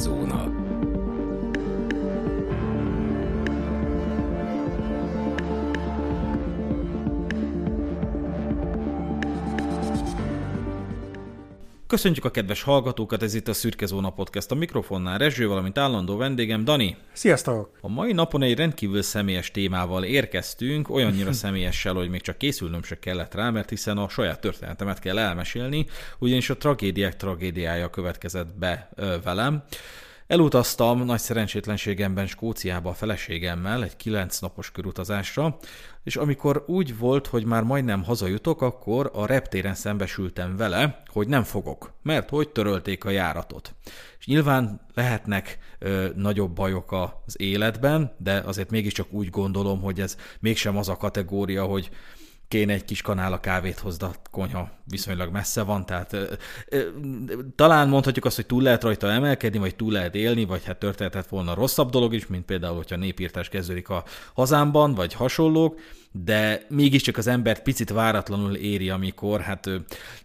Szürkezóna. Köszöntjük a kedves hallgatókat, ez itt a Szürke Zóna Podcast. A mikrofonnál Rezső, valamint állandó vendégem Dani. Sziasztok! A mai napon egy rendkívül személyes témával érkeztünk, olyannyira személyessel, hogy még csak készülnöm se kellett rá, mert hiszen a saját történetemet kell elmesélni, ugyanis a tragédiák tragédiája következett be ö, velem. Elutaztam nagy szerencsétlenségemben Skóciába a feleségemmel egy kilenc napos körutazásra, és amikor úgy volt, hogy már majdnem hazajutok, akkor a reptéren szembesültem vele, hogy nem fogok, mert hogy törölték a járatot. És nyilván lehetnek ö, nagyobb bajok az életben, de azért mégiscsak úgy gondolom, hogy ez mégsem az a kategória, hogy kéne egy kis kanál a kávét hozd, konyha viszonylag messze van, tehát ö, ö, talán mondhatjuk azt, hogy túl lehet rajta emelkedni, vagy túl lehet élni, vagy hát történhetett volna rosszabb dolog is, mint például, hogyha népírtás kezdődik a hazámban, vagy hasonlók, de mégiscsak az embert picit váratlanul éri, amikor hát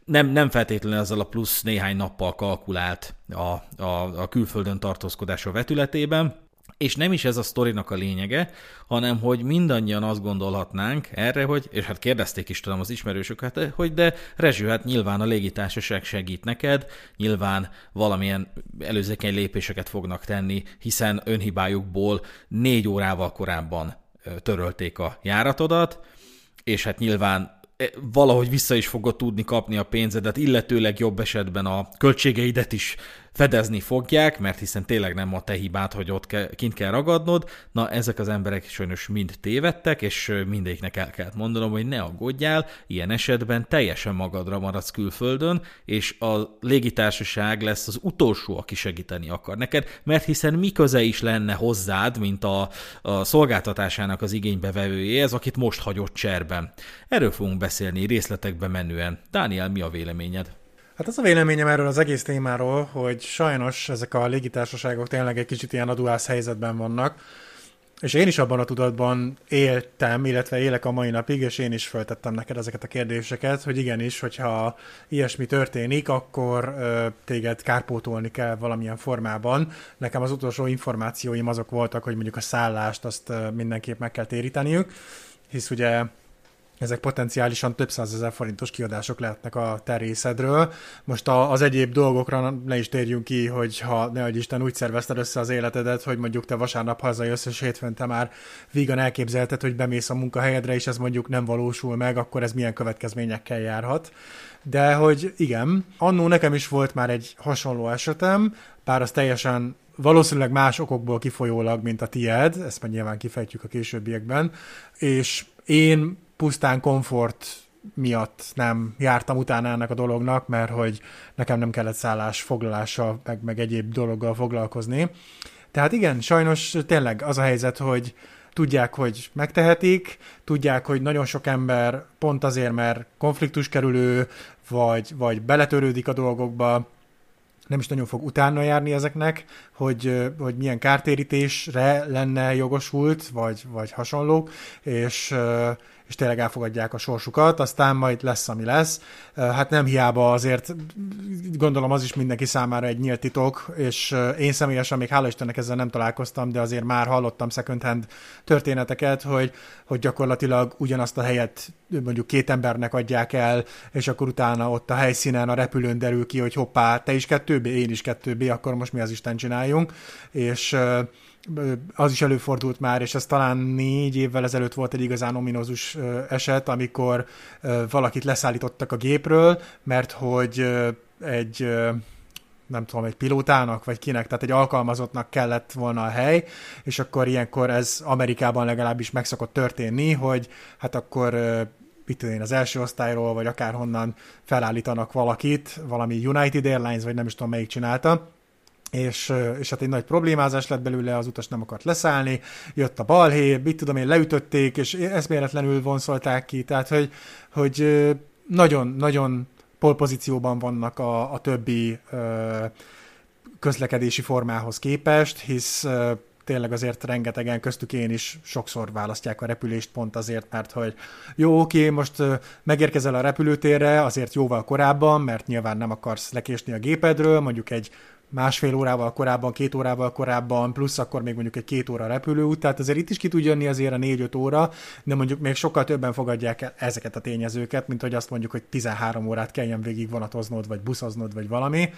nem, nem feltétlenül azzal a plusz néhány nappal kalkulált a, a, a külföldön tartózkodása vetületében, és nem is ez a sztorinak a lényege, hanem hogy mindannyian azt gondolhatnánk erre, hogy, és hát kérdezték is tudom az ismerősöket, hogy de Rezső, hát nyilván a légitársaság segít neked, nyilván valamilyen előzékeny lépéseket fognak tenni, hiszen önhibájukból négy órával korábban törölték a járatodat, és hát nyilván valahogy vissza is fogod tudni kapni a pénzedet, illetőleg jobb esetben a költségeidet is fedezni fogják, mert hiszen tényleg nem a te hibád, hogy ott ke, kint kell ragadnod. Na, ezek az emberek sajnos mind tévedtek, és mindegyiknek el kellett mondanom, hogy ne aggódjál, ilyen esetben teljesen magadra maradsz külföldön, és a légitársaság lesz az utolsó, aki segíteni akar neked, mert hiszen mi köze is lenne hozzád, mint a, a szolgáltatásának az igénybevevője, ez akit most hagyott cserben. Erről fogunk beszélni részletekbe menően. Dániel, mi a véleményed? Hát az a véleményem erről az egész témáról, hogy sajnos ezek a légitársaságok tényleg egy kicsit ilyen aduász helyzetben vannak, és én is abban a tudatban éltem, illetve élek a mai napig, és én is föltettem neked ezeket a kérdéseket, hogy igenis, hogyha ilyesmi történik, akkor ö, téged kárpótolni kell valamilyen formában. Nekem az utolsó információim azok voltak, hogy mondjuk a szállást azt mindenképp meg kell téríteniük, hisz ugye ezek potenciálisan több százezer forintos kiadások lehetnek a terészedről. Most a, az egyéb dolgokra ne is térjünk ki, hogy ha ne hogy Isten úgy szervezted össze az életedet, hogy mondjuk te vasárnap hazajössz, és hétfőn te már vígan elképzelted, hogy bemész a munkahelyedre, és ez mondjuk nem valósul meg, akkor ez milyen következményekkel járhat. De hogy igen, annó nekem is volt már egy hasonló esetem, bár az teljesen valószínűleg más okokból kifolyólag, mint a tied, ezt majd nyilván kifejtjük a későbbiekben, és én pusztán komfort miatt nem jártam utána ennek a dolognak, mert hogy nekem nem kellett szállás foglalással, meg, meg egyéb dologgal foglalkozni. Tehát igen, sajnos tényleg az a helyzet, hogy tudják, hogy megtehetik, tudják, hogy nagyon sok ember pont azért, mert konfliktus kerülő, vagy, vagy beletörődik a dolgokba, nem is nagyon fog utána járni ezeknek, hogy, hogy milyen kártérítésre lenne jogosult, vagy, vagy hasonló, és és tényleg elfogadják a sorsukat, aztán majd lesz, ami lesz. Hát nem hiába azért gondolom az is mindenki számára egy nyílt titok, és én személyesen még hála Istennek ezzel nem találkoztam, de azért már hallottam second hand történeteket, hogy, hogy gyakorlatilag ugyanazt a helyet mondjuk két embernek adják el, és akkor utána ott a helyszínen, a repülőn derül ki, hogy hoppá, te is kettő B, én is kettő B, akkor most mi az Isten csináljunk, és az is előfordult már, és ez talán négy évvel ezelőtt volt egy igazán ominózus eset, amikor valakit leszállítottak a gépről, mert hogy egy nem tudom, egy pilótának, vagy kinek, tehát egy alkalmazottnak kellett volna a hely, és akkor ilyenkor ez Amerikában legalábbis meg szokott történni, hogy hát akkor mit én, az első osztályról, vagy akárhonnan felállítanak valakit, valami United Airlines, vagy nem is tudom melyik csinálta, és, és hát egy nagy problémázás lett belőle, az utas nem akart leszállni, jött a balhé, mit tudom én, leütötték, és eszméletlenül vonszolták ki, tehát hogy, hogy nagyon-nagyon polpozícióban vannak a, a többi közlekedési formához képest, hisz tényleg azért rengetegen, köztük én is sokszor választják a repülést pont azért, mert hogy jó, oké, most megérkezel a repülőtérre azért jóval korábban, mert nyilván nem akarsz lekésni a gépedről, mondjuk egy másfél órával korábban, két órával korábban, plusz akkor még mondjuk egy két óra repülőút, tehát azért itt is ki tud jönni azért a négy-öt óra, de mondjuk még sokkal többen fogadják el ezeket a tényezőket, mint hogy azt mondjuk, hogy 13 órát kelljen végig vonatoznod, vagy buszoznod, vagy valami.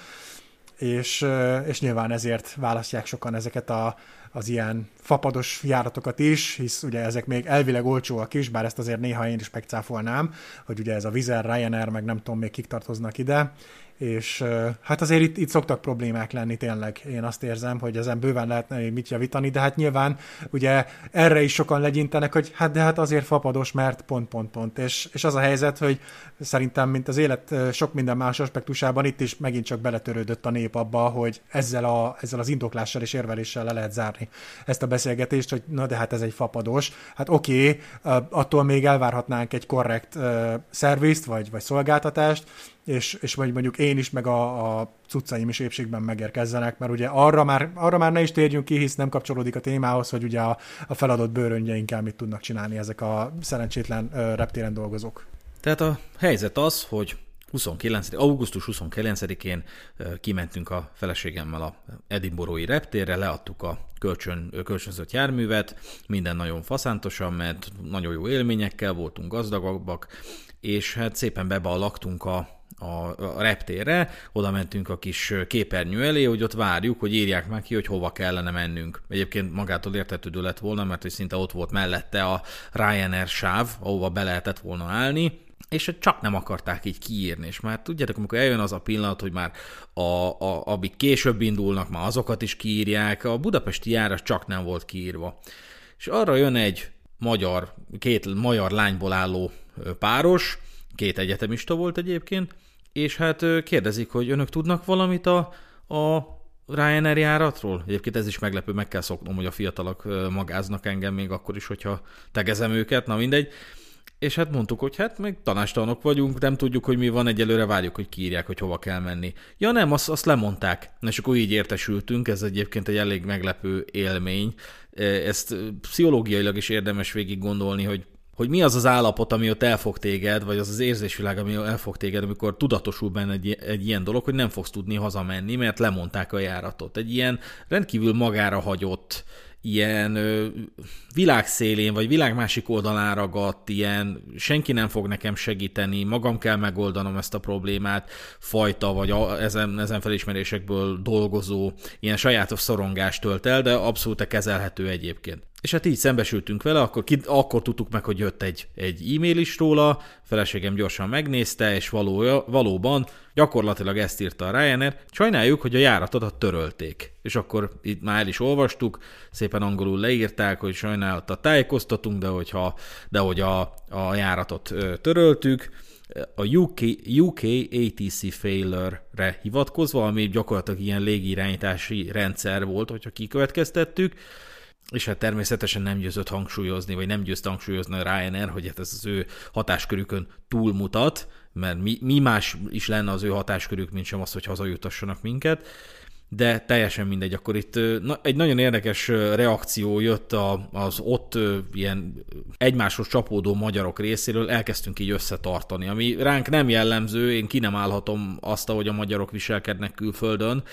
És, és nyilván ezért választják sokan ezeket a, az ilyen fapados járatokat is, hisz ugye ezek még elvileg olcsóak is, bár ezt azért néha én is megcáfolnám, hogy ugye ez a Vizer, Ryanair, meg nem tudom még kik tartoznak ide, és hát azért itt, itt szoktak problémák lenni tényleg. Én azt érzem, hogy ezen bőven lehetne mit javítani, de hát nyilván ugye erre is sokan legyintenek, hogy hát de hát azért fapados, mert pont, pont, pont. És, és az a helyzet, hogy szerintem, mint az élet sok minden más aspektusában, itt is megint csak beletörődött a nép abba, hogy ezzel, a, ezzel az indoklással és érveléssel le lehet zárni ezt a beszélgetést, hogy na de hát ez egy fapados. Hát oké, okay, attól még elvárhatnánk egy korrekt uh, szervizt, vagy, vagy szolgáltatást, és, és vagy mondjuk én is, meg a, a cuccaim is épségben megérkezzenek, mert ugye arra már, arra már ne is térjünk ki, hisz nem kapcsolódik a témához, hogy ugye a, a feladott bőröngyeinkkel mit tudnak csinálni ezek a szerencsétlen ö, reptéren dolgozók. Tehát a helyzet az, hogy 29. augusztus 29-én kimentünk a feleségemmel a Edinborói reptérre, leadtuk a kölcsön, kölcsönzött járművet, minden nagyon faszántosan ment, nagyon jó élményekkel voltunk gazdagabbak, és hát szépen bebalaktunk a, a, a reptérre, oda mentünk a kis képernyő elé, hogy ott várjuk, hogy írják meg ki, hogy hova kellene mennünk. Egyébként magától értetődő lett volna, mert hogy szinte ott volt mellette a Ryanair sáv, ahova be lehetett volna állni, és csak nem akarták így kiírni, és már tudjátok, amikor eljön az a pillanat, hogy már a, a, abik később indulnak, már azokat is kiírják, a budapesti járas csak nem volt kiírva. És arra jön egy magyar, két magyar lányból álló páros, két egyetemista volt egyébként, és hát kérdezik, hogy önök tudnak valamit a, a Ryanair járatról? Egyébként ez is meglepő, meg kell szoknom, hogy a fiatalok magáznak engem még akkor is, hogyha tegezem őket, na mindegy. És hát mondtuk, hogy hát meg tanástalanok vagyunk, nem tudjuk, hogy mi van, egyelőre várjuk, hogy kiírják, hogy hova kell menni. Ja nem, azt, azt lemondták. Na és akkor így értesültünk, ez egyébként egy elég meglepő élmény. Ezt pszichológiailag is érdemes végig gondolni, hogy hogy mi az az állapot, ami ott elfog téged, vagy az az érzésvilág, ami elfog téged, amikor tudatosul benne egy, egy ilyen dolog, hogy nem fogsz tudni hazamenni, mert lemondták a járatot. Egy ilyen rendkívül magára hagyott, ilyen ö, világszélén, vagy világ másik oldalán ragadt, ilyen senki nem fog nekem segíteni, magam kell megoldanom ezt a problémát, fajta, vagy a, ezen, ezen felismerésekből dolgozó, ilyen sajátos szorongást tölt el, de abszolút kezelhető egyébként. És hát így szembesültünk vele, akkor, ki, akkor tudtuk meg, hogy jött egy, egy e-mail is róla, feleségem gyorsan megnézte, és való, valóban gyakorlatilag ezt írta a Ryanair, sajnáljuk, hogy a járatodat törölték. És akkor itt már el is olvastuk, szépen angolul leírták, hogy sajnálattal tájékoztatunk, de, hogyha, de hogy a, a járatot töröltük, a UK, UK ATC failure-re hivatkozva, ami gyakorlatilag ilyen légirányítási rendszer volt, hogyha kikövetkeztettük, és hát természetesen nem győzött hangsúlyozni, vagy nem győzte hangsúlyozni a Ryanair, hogy hát ez az ő hatáskörükön túlmutat, mert mi, mi más is lenne az ő hatáskörük, mint sem az, hogy hazajutassanak minket de teljesen mindegy. Akkor itt na, egy nagyon érdekes reakció jött a, az ott ilyen egymáshoz csapódó magyarok részéről, elkezdtünk így összetartani, ami ránk nem jellemző, én ki nem állhatom azt, hogy a magyarok viselkednek külföldön,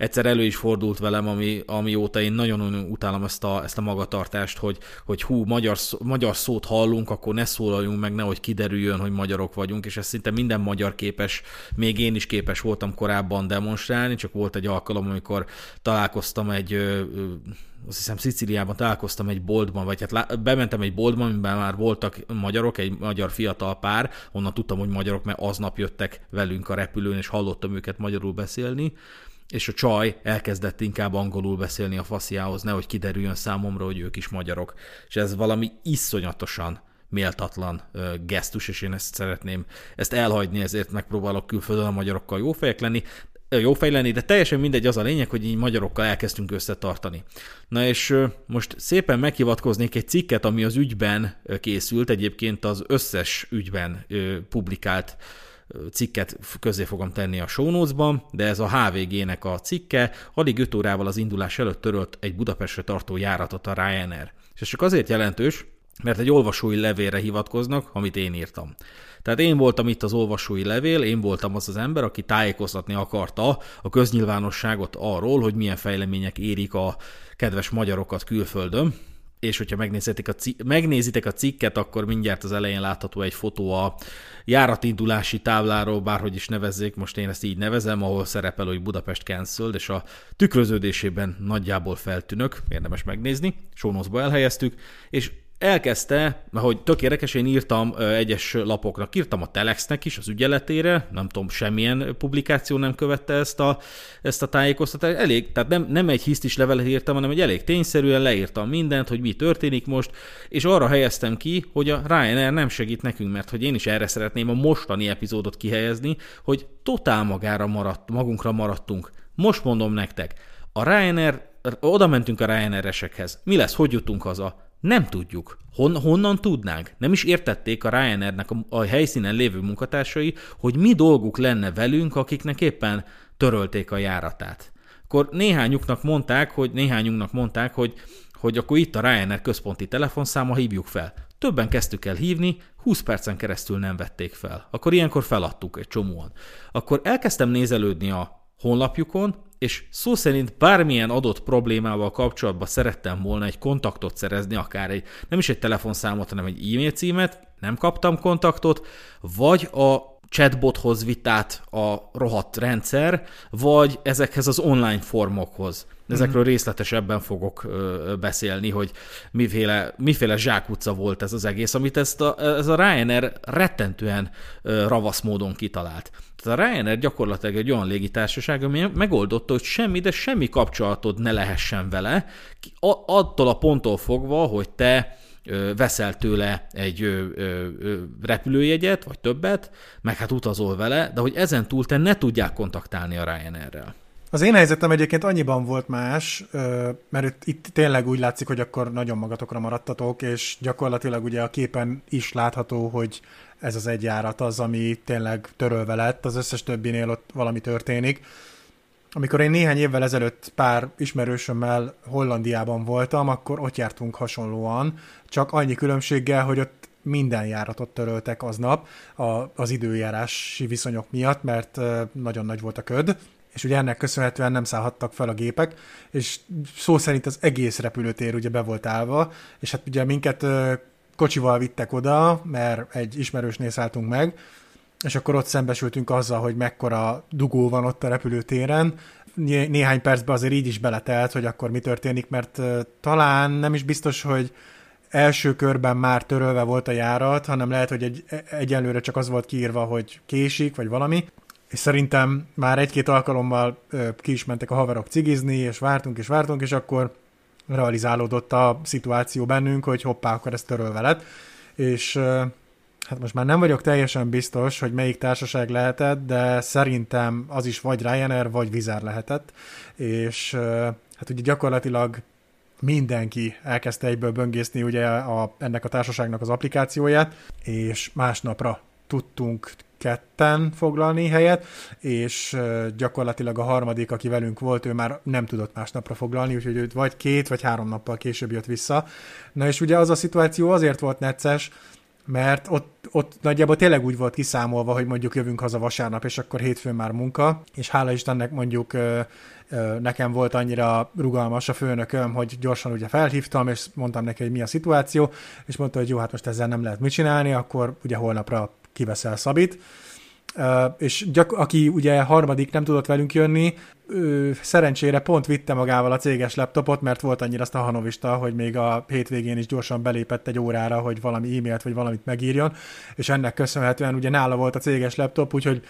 egyszer elő is fordult velem, ami, amióta én nagyon utálom ezt a, ezt a magatartást, hogy, hogy hú, magyar, magyar szót hallunk, akkor ne szólaljunk meg, nehogy kiderüljön, hogy magyarok vagyunk, és ez szinte minden magyar képes, még én is képes voltam korábban demonstrálni, csak volt egy alkalom, amikor találkoztam egy azt hiszem Sziciliában találkoztam egy boltban, vagy hát bementem egy boltban, amiben már voltak magyarok, egy magyar fiatal pár, onnan tudtam, hogy magyarok, mert aznap jöttek velünk a repülőn, és hallottam őket magyarul beszélni, és a csaj elkezdett inkább angolul beszélni a fasziához, nehogy kiderüljön számomra, hogy ők is magyarok. És ez valami iszonyatosan méltatlan ö, gesztus, és én ezt szeretném ezt elhagyni, ezért megpróbálok külföldön a magyarokkal jó fejek lenni, jó fej lenni, de teljesen mindegy az a lényeg, hogy így magyarokkal elkezdtünk összetartani. Na és most szépen meghivatkoznék egy cikket, ami az ügyben készült, egyébként az összes ügyben publikált cikket közé fogom tenni a show notes-ban, de ez a HVG-nek a cikke, alig 5 órával az indulás előtt törölt egy Budapestre tartó járatot a Ryanair. És ez csak azért jelentős, mert egy olvasói levélre hivatkoznak, amit én írtam. Tehát én voltam itt az olvasói levél, én voltam az az ember, aki tájékoztatni akarta a köznyilvánosságot arról, hogy milyen fejlemények érik a kedves magyarokat külföldön, és hogyha megnézitek a, cikk, megnézitek a cikket, akkor mindjárt az elején látható egy fotó a járatindulási tábláról, bárhogy is nevezzék, most én ezt így nevezem, ahol szerepel, hogy Budapest cancelled, és a tükröződésében nagyjából feltűnök, érdemes megnézni, sónoszba elhelyeztük, és elkezdte, hogy tök érdekes, én írtam egyes lapoknak, írtam a Telexnek is az ügyeletére, nem tudom, semmilyen publikáció nem követte ezt a, ezt a tájékoztatást, elég, tehát nem, nem egy hisztis levelet írtam, hanem egy elég tényszerűen leírtam mindent, hogy mi történik most, és arra helyeztem ki, hogy a Ryanair nem segít nekünk, mert hogy én is erre szeretném a mostani epizódot kihelyezni, hogy totál magára maradt, magunkra maradtunk. Most mondom nektek, a Ryanair, oda mentünk a Ryanair-esekhez. Mi lesz, hogy jutunk haza? Nem tudjuk. Hon, honnan tudnánk? Nem is értették a Ryanairnek a, a helyszínen lévő munkatársai, hogy mi dolguk lenne velünk, akiknek éppen törölték a járatát. Akkor néhányuknak mondták, hogy néhányunknak mondták, hogy, hogy akkor itt a Ryanair központi telefonszáma, hívjuk fel. Többen kezdtük el hívni, 20 percen keresztül nem vették fel. Akkor ilyenkor feladtuk egy csomóan. Akkor elkezdtem nézelődni a honlapjukon, és szó szerint bármilyen adott problémával kapcsolatban szerettem volna egy kontaktot szerezni, akár egy, nem is egy telefonszámot, hanem egy e-mail címet, nem kaptam kontaktot, vagy a chatbothoz vitát a rohadt rendszer, vagy ezekhez az online formokhoz. Ezekről részletesebben fogok beszélni, hogy miféle, miféle zsákutca volt ez az egész, amit ezt a, ez a Ryanair rettentően ravasz módon kitalált. Tehát a Ryanair gyakorlatilag egy olyan légitársaság, ami megoldotta, hogy semmi, de semmi kapcsolatod ne lehessen vele, attól a ponttól fogva, hogy te veszel tőle egy repülőjegyet, vagy többet, meg hát utazol vele, de hogy ezen túl te ne tudják kontaktálni a Ryanair-rel. Az én helyzetem egyébként annyiban volt más, mert itt, tényleg úgy látszik, hogy akkor nagyon magatokra maradtatok, és gyakorlatilag ugye a képen is látható, hogy ez az egy járat az, ami tényleg törölve lett, az összes többinél ott valami történik. Amikor én néhány évvel ezelőtt pár ismerősömmel Hollandiában voltam, akkor ott jártunk hasonlóan, csak annyi különbséggel, hogy ott minden járatot töröltek aznap az időjárási viszonyok miatt, mert nagyon nagy volt a köd, és ugye ennek köszönhetően nem szállhattak fel a gépek, és szó szerint az egész repülőtér ugye be volt állva, és hát ugye minket kocsival vittek oda, mert egy ismerősnél szálltunk meg, és akkor ott szembesültünk azzal, hogy mekkora dugó van ott a repülőtéren. Néhány percben azért így is beletelt, hogy akkor mi történik, mert talán nem is biztos, hogy első körben már törölve volt a járat, hanem lehet, hogy egy, egyelőre csak az volt kiírva, hogy késik, vagy valami. És szerintem már egy-két alkalommal ki is mentek a haverok cigizni, és vártunk, és vártunk, és akkor realizálódott a szituáció bennünk, hogy hoppá, akkor ez törölve lett. És hát most már nem vagyok teljesen biztos, hogy melyik társaság lehetett, de szerintem az is vagy Ryanair, vagy Vizár lehetett, és hát ugye gyakorlatilag mindenki elkezdte egyből böngészni ugye a, ennek a társaságnak az applikációját, és másnapra tudtunk ketten foglalni helyet, és gyakorlatilag a harmadik, aki velünk volt, ő már nem tudott másnapra foglalni, úgyhogy őt vagy két vagy három nappal később jött vissza. Na és ugye az a szituáció azért volt necces, mert ott, ott nagyjából tényleg úgy volt kiszámolva, hogy mondjuk jövünk haza vasárnap, és akkor hétfőn már munka, és hála Istennek mondjuk nekem volt annyira rugalmas a főnököm, hogy gyorsan ugye felhívtam, és mondtam neki, hogy mi a szituáció, és mondta, hogy jó, hát most ezzel nem lehet mit csinálni, akkor ugye holnapra kiveszel Szabit. És gyak, aki ugye harmadik nem tudott velünk jönni, ő szerencsére pont vitte magával a céges laptopot, mert volt annyira azt a hanovista, hogy még a hétvégén is gyorsan belépett egy órára, hogy valami e-mailt vagy valamit megírjon, és ennek köszönhetően ugye nála volt a céges laptop, úgyhogy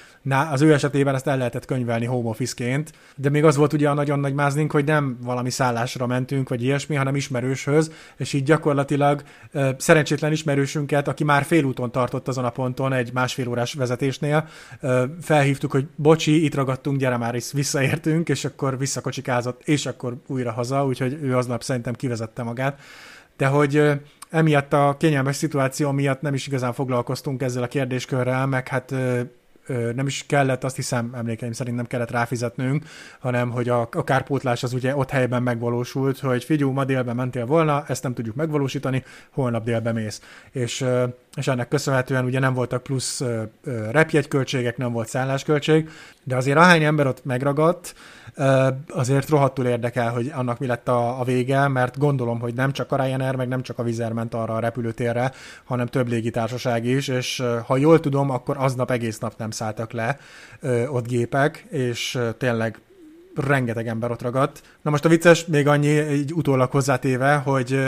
az ő esetében ezt el lehetett könyvelni home office-ként, de még az volt ugye a nagyon nagy mázlink, hogy nem valami szállásra mentünk, vagy ilyesmi, hanem ismerőshöz, és így gyakorlatilag szerencsétlen ismerősünket, aki már félúton tartott azon a ponton egy másfél órás vezetésnél, felhívtuk, hogy bocsi, itt ragadtunk, gyere már is, visszaértünk, mentünk, és akkor visszakocsikázott, és akkor újra haza, úgyhogy ő aznap szerintem kivezette magát. De hogy emiatt a kényelmes szituáció miatt nem is igazán foglalkoztunk ezzel a kérdéskörrel, meg hát nem is kellett, azt hiszem, emlékeim szerint nem kellett ráfizetnünk, hanem hogy a, a kárpótlás az ugye ott helyben megvalósult, hogy figyú, ma délben mentél volna, ezt nem tudjuk megvalósítani, holnap délben mész. És és ennek köszönhetően ugye nem voltak plusz repjegyköltségek, nem volt szállásköltség, de azért ahány ember ott megragadt, azért rohadtul érdekel, hogy annak mi lett a, a vége, mert gondolom, hogy nem csak a Ryanair, meg nem csak a Vizer ment arra a repülőtérre, hanem több légitársaság is, és ha jól tudom, akkor aznap egész nap nem szálltak le ott gépek, és tényleg rengeteg ember ott ragadt. Na most a vicces még annyi, így utólag hozzátéve, hogy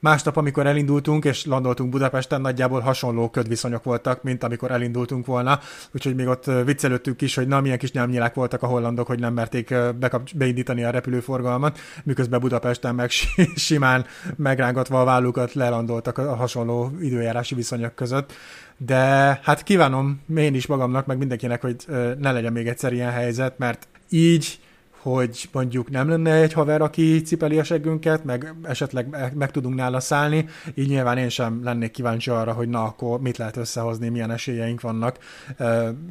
másnap, amikor elindultunk és landoltunk Budapesten, nagyjából hasonló ködviszonyok voltak, mint amikor elindultunk volna, úgyhogy még ott viccelődtünk is, hogy na, milyen kis nyelmnyilák voltak a hollandok, hogy nem merték bekap- beindítani a repülőforgalmat, miközben Budapesten meg simán megrángatva a vállukat lelandoltak a hasonló időjárási viszonyok között. De hát kívánom én is magamnak, meg mindenkinek, hogy ne legyen még egyszer ilyen helyzet, mert így hogy mondjuk nem lenne egy haver, aki cipeli a seggünket, meg esetleg meg tudunk nála szállni, így nyilván én sem lennék kíváncsi arra, hogy na, akkor mit lehet összehozni, milyen esélyeink vannak,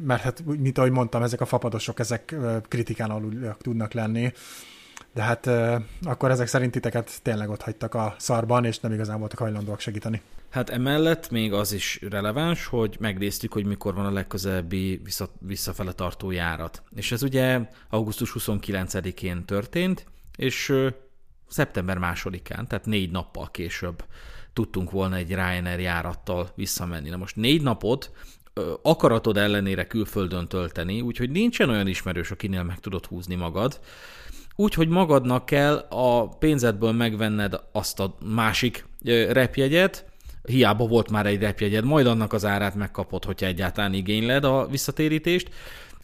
mert hát, mint ahogy mondtam, ezek a fapadosok, ezek kritikán alul tudnak lenni. De hát akkor ezek szerint titeket tényleg ott hagytak a szarban, és nem igazán voltak hajlandóak segíteni. Hát emellett még az is releváns, hogy megnéztük, hogy mikor van a legközelebbi vissza, visszafele tartó járat. És ez ugye augusztus 29-én történt, és szeptember másodikán, tehát négy nappal később tudtunk volna egy Ryanair járattal visszamenni. Na most négy napot akaratod ellenére külföldön tölteni, úgyhogy nincsen olyan ismerős, akinél meg tudod húzni magad. Úgyhogy magadnak kell a pénzedből megvenned azt a másik repjegyet, hiába volt már egy repjegyed, majd annak az árát megkapod, hogyha egyáltalán igényled a visszatérítést,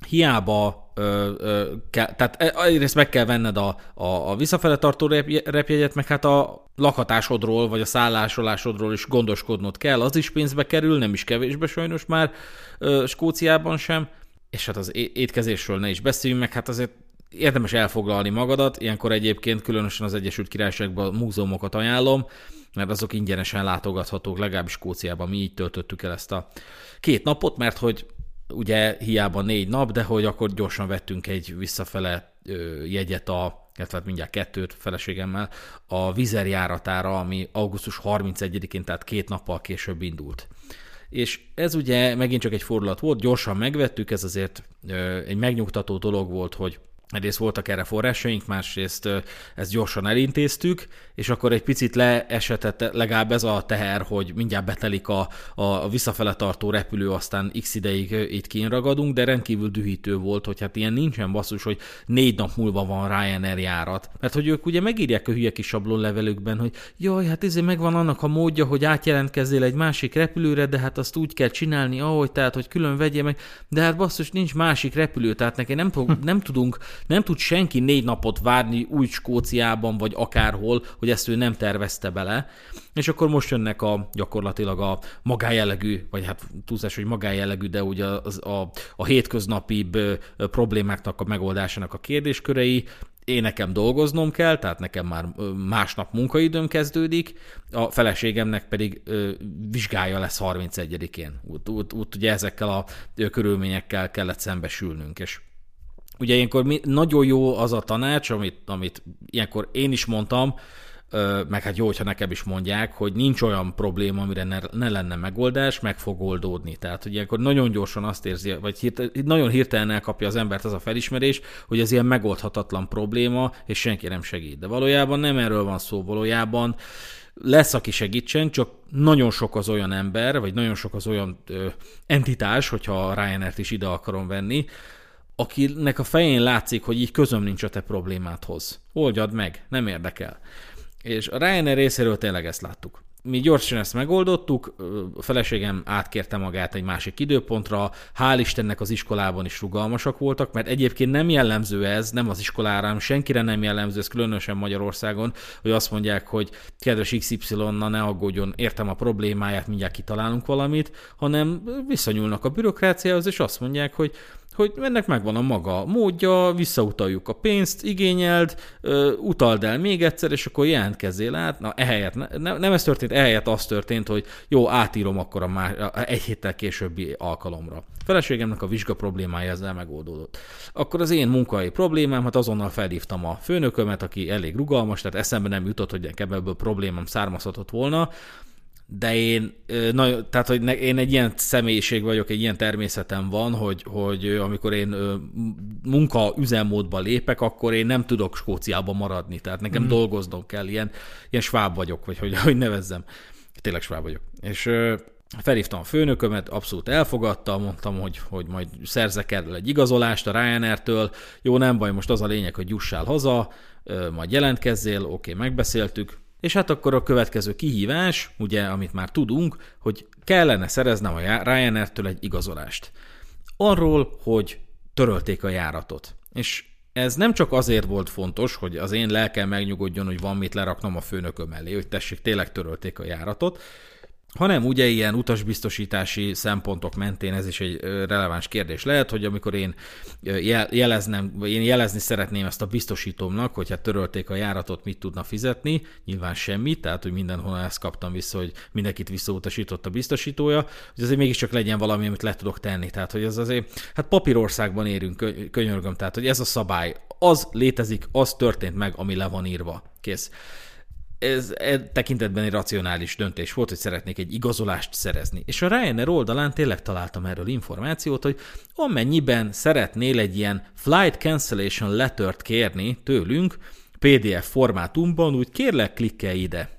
hiába ö, ö, kell, tehát e, egyrészt meg kell venned a, a, a visszafele tartó repjegyet, meg hát a lakhatásodról, vagy a szállásolásodról is gondoskodnod kell, az is pénzbe kerül, nem is kevésbe sajnos már ö, Skóciában sem, és hát az étkezésről ne is beszéljünk, meg hát azért érdemes elfoglalni magadat, ilyenkor egyébként különösen az Egyesült Királyságban múzeumokat ajánlom, mert azok ingyenesen látogathatók, legalábbis Skóciában mi így töltöttük el ezt a két napot, mert hogy ugye hiába négy nap, de hogy akkor gyorsan vettünk egy visszafele jegyet a illetve hát mindjárt kettőt feleségemmel, a Vizer járatára, ami augusztus 31-én, tehát két nappal később indult. És ez ugye megint csak egy fordulat volt, gyorsan megvettük, ez azért egy megnyugtató dolog volt, hogy Egyrészt voltak erre forrásaink, másrészt ezt gyorsan elintéztük, és akkor egy picit leesetett legalább ez a teher, hogy mindjárt betelik a, a visszafele tartó repülő, aztán x ideig itt kínragadunk, de rendkívül dühítő volt, hogy hát ilyen nincsen basszus, hogy négy nap múlva van Ryanair járat. Mert hogy ők ugye megírják a hülye kis sablonlevelükben, hogy jaj, hát ezért megvan annak a módja, hogy átjelentkezzél egy másik repülőre, de hát azt úgy kell csinálni, ahogy, tehát, hogy külön vegye meg, de hát basszus, nincs másik repülő, tehát neki nem, nem tudunk nem tud senki négy napot várni úgy Skóciában, vagy akárhol, hogy ezt ő nem tervezte bele. És akkor most jönnek a gyakorlatilag a magájellegű, vagy hát túlzás, hogy magájellegű, de ugye az, a, a hétköznapi problémáknak a megoldásának a kérdéskörei, én nekem dolgoznom kell, tehát nekem már másnap munkaidőm kezdődik, a feleségemnek pedig ö, vizsgája lesz 31-én. Út, út, út ugye ezekkel a körülményekkel kellett szembesülnünk, és Ugye ilyenkor mi, nagyon jó az a tanács, amit, amit ilyenkor én is mondtam, meg hát jó, hogyha nekem is mondják, hogy nincs olyan probléma, amire ne, ne lenne megoldás, meg fog oldódni. Tehát, hogy ilyenkor nagyon gyorsan azt érzi, vagy hirtelen, nagyon hirtelen elkapja az embert az a felismerés, hogy ez ilyen megoldhatatlan probléma, és senki nem segít. De valójában nem erről van szó, valójában lesz, aki segítsen, csak nagyon sok az olyan ember, vagy nagyon sok az olyan ö, entitás, hogyha Ryanair-t is ide akarom venni, akinek a fején látszik, hogy így közöm nincs a te problémádhoz. Oldjad meg, nem érdekel. És a Ryanair részéről tényleg ezt láttuk. Mi gyorsan ezt megoldottuk, a feleségem átkérte magát egy másik időpontra, hál' Istennek az iskolában is rugalmasak voltak, mert egyébként nem jellemző ez, nem az iskolára, senkire nem jellemző, ez különösen Magyarországon, hogy azt mondják, hogy kedves XY-na ne aggódjon, értem a problémáját, mindjárt kitalálunk valamit, hanem viszonyulnak a bürokráciához, és azt mondják, hogy hogy ennek megvan a maga módja, visszautaljuk a pénzt, igényeld, utald el még egyszer, és akkor jelentkezzél át. Na, ehelyett, ne, nem ez történt, ehelyett az történt, hogy jó, átírom akkor a már, egy héttel későbbi alkalomra. A feleségemnek a vizsga problémája ezzel megoldódott. Akkor az én munkai problémám, hát azonnal felhívtam a főnökömet, aki elég rugalmas, tehát eszembe nem jutott, hogy ebből problémám származhatott volna, de én, na, tehát, hogy én egy ilyen személyiség vagyok, egy ilyen természetem van, hogy, hogy amikor én munka üzemmódba lépek, akkor én nem tudok Skóciában maradni, tehát nekem mm. dolgoznom kell, ilyen, ilyen sváb vagyok, vagy hogy, hogy nevezzem. Tényleg sváb vagyok. És felhívtam a főnökömet, abszolút elfogadta, mondtam, hogy, hogy majd szerzek erről egy igazolást a Ryanair-től, jó, nem baj, most az a lényeg, hogy jussál haza, majd jelentkezzél, oké, okay, megbeszéltük, és hát akkor a következő kihívás, ugye, amit már tudunk, hogy kellene szereznem a Ryanair-től egy igazolást. Arról, hogy törölték a járatot. És ez nem csak azért volt fontos, hogy az én lelkem megnyugodjon, hogy van mit leraknom a főnököm elé, hogy tessék, tényleg törölték a járatot, hanem ugye ilyen utasbiztosítási szempontok mentén ez is egy releváns kérdés lehet, hogy amikor én jeleznem, én jelezni szeretném ezt a biztosítómnak, hogy hát törölték a járatot, mit tudna fizetni, nyilván semmit, tehát hogy mindenhol ezt kaptam vissza, hogy mindenkit visszautasított a biztosítója, hogy azért mégiscsak legyen valami, amit le tudok tenni. Tehát, hogy ez azért, hát papírországban érünk, könyörgöm, tehát, hogy ez a szabály, az létezik, az történt meg, ami le van írva. Kész ez e tekintetben egy racionális döntés volt, hogy szeretnék egy igazolást szerezni. És a Ryanair oldalán tényleg találtam erről információt, hogy amennyiben szeretnél egy ilyen flight cancellation lettert kérni tőlünk, PDF formátumban, úgy kérlek, klikkelj ide.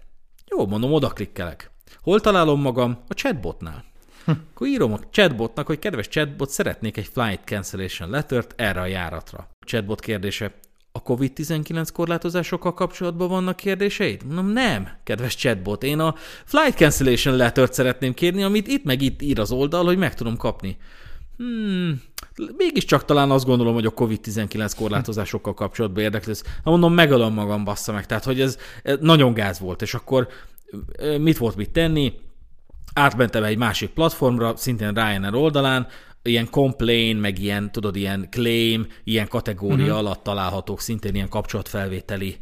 Jó, mondom, oda klikkelek. Hol találom magam? A chatbotnál. Hm. Akkor írom a chatbotnak, hogy kedves chatbot, szeretnék egy flight cancellation lettert erre a járatra. A chatbot kérdése, a COVID-19 korlátozásokkal kapcsolatban vannak kérdéseid? Mondom, nem, kedves chatbot, én a flight cancellation lettert szeretném kérni, amit itt meg itt ír az oldal, hogy meg tudom kapni. Hmm, mégiscsak talán azt gondolom, hogy a COVID-19 korlátozásokkal kapcsolatban érdeklősz. Ha mondom, megalom magam, bassza meg. Tehát, hogy ez, ez nagyon gáz volt, és akkor mit volt mit tenni? Átmentem egy másik platformra, szintén Ryanair oldalán, ilyen complain, meg ilyen, tudod, ilyen claim, ilyen kategória uh-huh. alatt találhatók szintén ilyen kapcsolatfelvételi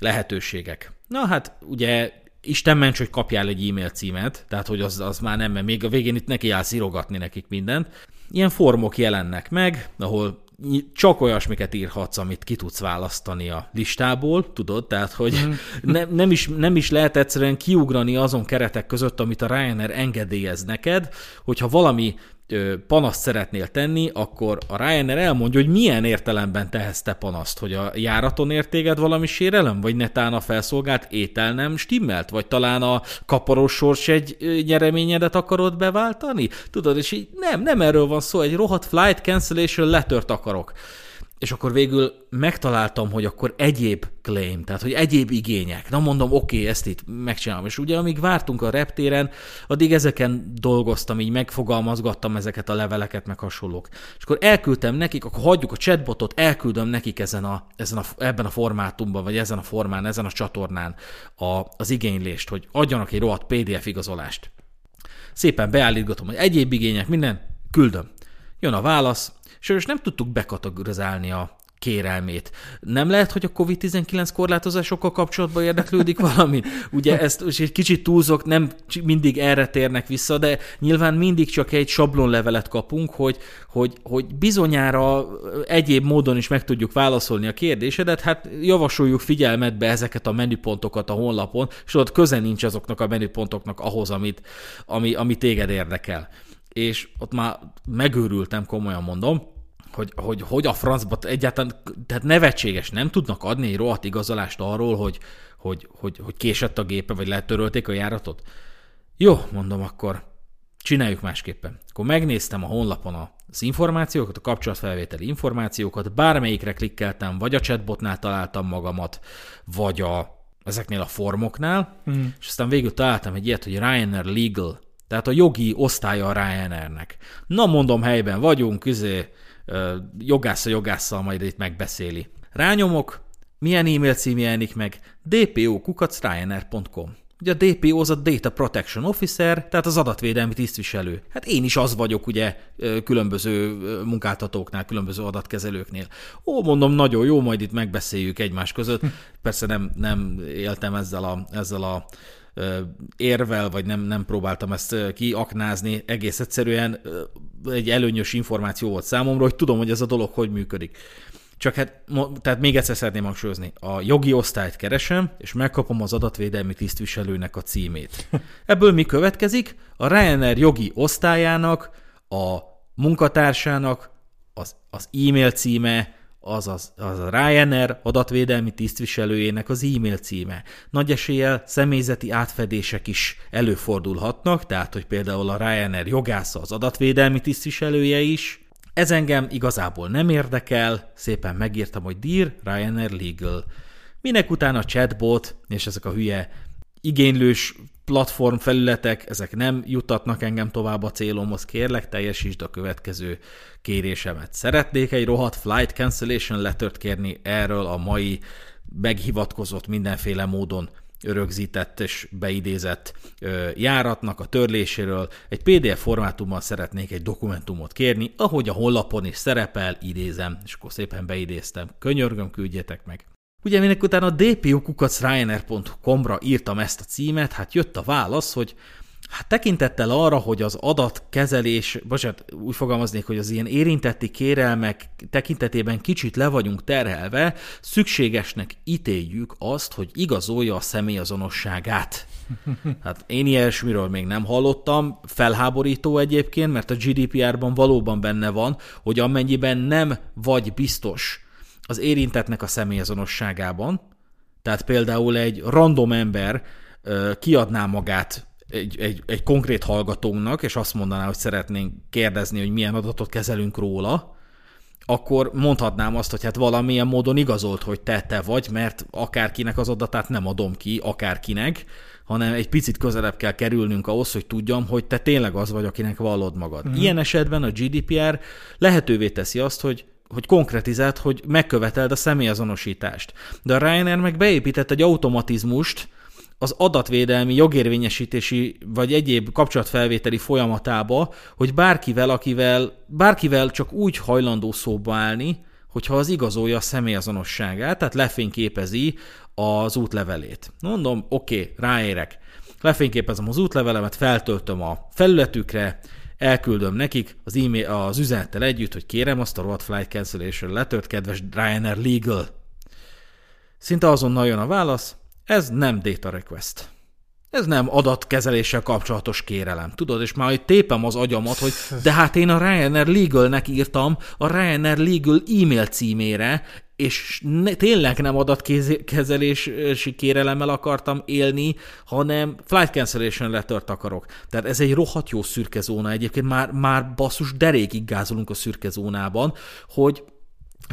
lehetőségek. Na hát ugye Isten ments, hogy kapjál egy e-mail címet, tehát hogy az, az már nem, mert még a végén itt neki áll írogatni nekik mindent. Ilyen formok jelennek meg, ahol csak olyasmiket írhatsz, amit ki tudsz választani a listából, tudod, tehát hogy mm. ne, nem, is, nem is lehet egyszerűen kiugrani azon keretek között, amit a Ryanair engedélyez neked, hogyha valami panaszt szeretnél tenni, akkor a Ryanair elmondja, hogy milyen értelemben tehetsz te panaszt, hogy a járaton értéged valami sérelem, vagy netán a felszolgált étel nem stimmelt, vagy talán a kaparós sors egy nyereményedet akarod beváltani? Tudod, és így nem, nem erről van szó, egy rohadt flight cancellation letört akarok és akkor végül megtaláltam, hogy akkor egyéb claim, tehát hogy egyéb igények. Na mondom, oké, okay, ezt itt megcsinálom. És ugye amíg vártunk a reptéren, addig ezeken dolgoztam, így megfogalmazgattam ezeket a leveleket, meg hasonlók. És akkor elküldtem nekik, akkor hagyjuk a chatbotot, elküldöm nekik ezen a, ezen a, ebben a formátumban, vagy ezen a formán, ezen a csatornán a, az igénylést, hogy adjanak egy rohadt PDF igazolást. Szépen beállítgatom, hogy egyéb igények, minden, küldöm. Jön a válasz, Sajnos nem tudtuk bekategorizálni a kérelmét. Nem lehet, hogy a COVID-19 korlátozásokkal kapcsolatban érdeklődik valami? Ugye ezt és egy kicsit túlzok, nem mindig erre térnek vissza, de nyilván mindig csak egy sablonlevelet kapunk, hogy, hogy, hogy bizonyára egyéb módon is meg tudjuk válaszolni a kérdésedet, hát javasoljuk figyelmetbe ezeket a menüpontokat a honlapon, és ott köze nincs azoknak a menüpontoknak ahhoz, amit, ami, ami téged érdekel. És ott már megőrültem, komolyan mondom, hogy, hogy, hogy a francba egyáltalán, tehát nevetséges, nem tudnak adni egy rohadt igazolást arról, hogy, hogy, hogy, hogy késett a gépe, vagy letörölték a járatot. Jó, mondom akkor, csináljuk másképpen. Akkor megnéztem a honlapon az információkat, a kapcsolatfelvételi információkat, bármelyikre klikkeltem, vagy a chatbotnál találtam magamat, vagy a, ezeknél a formoknál, mm. és aztán végül találtam egy ilyet, hogy Ryanair Legal, tehát a jogi osztálya a Ryanairnek. Na mondom, helyben vagyunk, üzé, jogásza jogásszal majd itt megbeszéli. Rányomok, milyen e-mail cím jelenik meg? dpo.ryanair.com Ugye a DPO az a Data Protection Officer, tehát az adatvédelmi tisztviselő. Hát én is az vagyok ugye különböző munkáltatóknál, különböző adatkezelőknél. Ó, mondom, nagyon jó, majd itt megbeszéljük egymás között. Persze nem, nem éltem ezzel a, ezzel a érvel, vagy nem, nem próbáltam ezt kiaknázni, egész egyszerűen egy előnyös információ volt számomra, hogy tudom, hogy ez a dolog hogy működik. Csak hát, tehát még egyszer szeretném hangsúlyozni, a jogi osztályt keresem, és megkapom az adatvédelmi tisztviselőnek a címét. Ebből mi következik? A Ryanair jogi osztályának, a munkatársának az, az e-mail címe, az, az, az a Ryanair adatvédelmi tisztviselőjének az e-mail címe. Nagy eséllyel személyzeti átfedések is előfordulhatnak, tehát hogy például a Ryanair jogásza az adatvédelmi tisztviselője is, ez engem igazából nem érdekel, szépen megírtam, hogy Dear Ryanair Legal. Minek utána a chatbot és ezek a hülye igénylős platform felületek, ezek nem jutatnak engem tovább a célomhoz, kérlek teljesítsd a következő kérésemet. Szeretnék egy rohadt flight cancellation lettert kérni erről a mai meghivatkozott mindenféle módon rögzített és beidézett járatnak a törléséről egy PDF formátumban szeretnék egy dokumentumot kérni, ahogy a honlapon is szerepel, idézem, és akkor szépen beidéztem. Könyörgöm, küldjetek meg. Ugye minek utána a dpukacryanair.com-ra írtam ezt a címet, hát jött a válasz, hogy Hát tekintettel arra, hogy az adatkezelés, bocsánat, úgy fogalmaznék, hogy az ilyen érintetti kérelmek tekintetében kicsit le vagyunk terhelve, szükségesnek ítéljük azt, hogy igazolja a személyazonosságát. Hát én ilyesmiről még nem hallottam, felháborító egyébként, mert a GDPR-ban valóban benne van, hogy amennyiben nem vagy biztos az érintetnek a személyazonosságában, tehát például egy random ember kiadná magát egy, egy, egy konkrét hallgatónak, és azt mondaná, hogy szeretnénk kérdezni, hogy milyen adatot kezelünk róla, akkor mondhatnám azt, hogy hát valamilyen módon igazolt, hogy te te vagy, mert akárkinek az adatát nem adom ki, akárkinek, hanem egy picit közelebb kell kerülnünk ahhoz, hogy tudjam, hogy te tényleg az vagy, akinek vallod magad. Uh-huh. Ilyen esetben a GDPR lehetővé teszi azt, hogy hogy konkretizált, hogy megköveteld a személyazonosítást. De a Ryanair meg beépített egy automatizmust, az adatvédelmi, jogérvényesítési vagy egyéb kapcsolatfelvételi folyamatába, hogy bárkivel, akivel, bárkivel csak úgy hajlandó szóba állni, hogyha az igazolja a személyazonosságát, tehát lefényképezi az útlevelét. Mondom, oké, okay, ráérek. Lefényképezem az útlevelemet, feltöltöm a felületükre, elküldöm nekik az, e-mail, az üzenettel együtt, hogy kérem azt a rohadt flight cancellation letört, kedves Ryanair Legal. Szinte azonnal jön a válasz, ez nem data request. Ez nem adatkezeléssel kapcsolatos kérelem, tudod, és már hogy tépem az agyamat, hogy de hát én a Ryanair Legal-nek írtam a Ryanair Legal e-mail címére, és ne, tényleg nem adatkezelési kérelemmel akartam élni, hanem flight cancellation lettert akarok. Tehát ez egy rohadt jó szürke zóna egyébként, már, már basszus derékig gázolunk a szürke zónában, hogy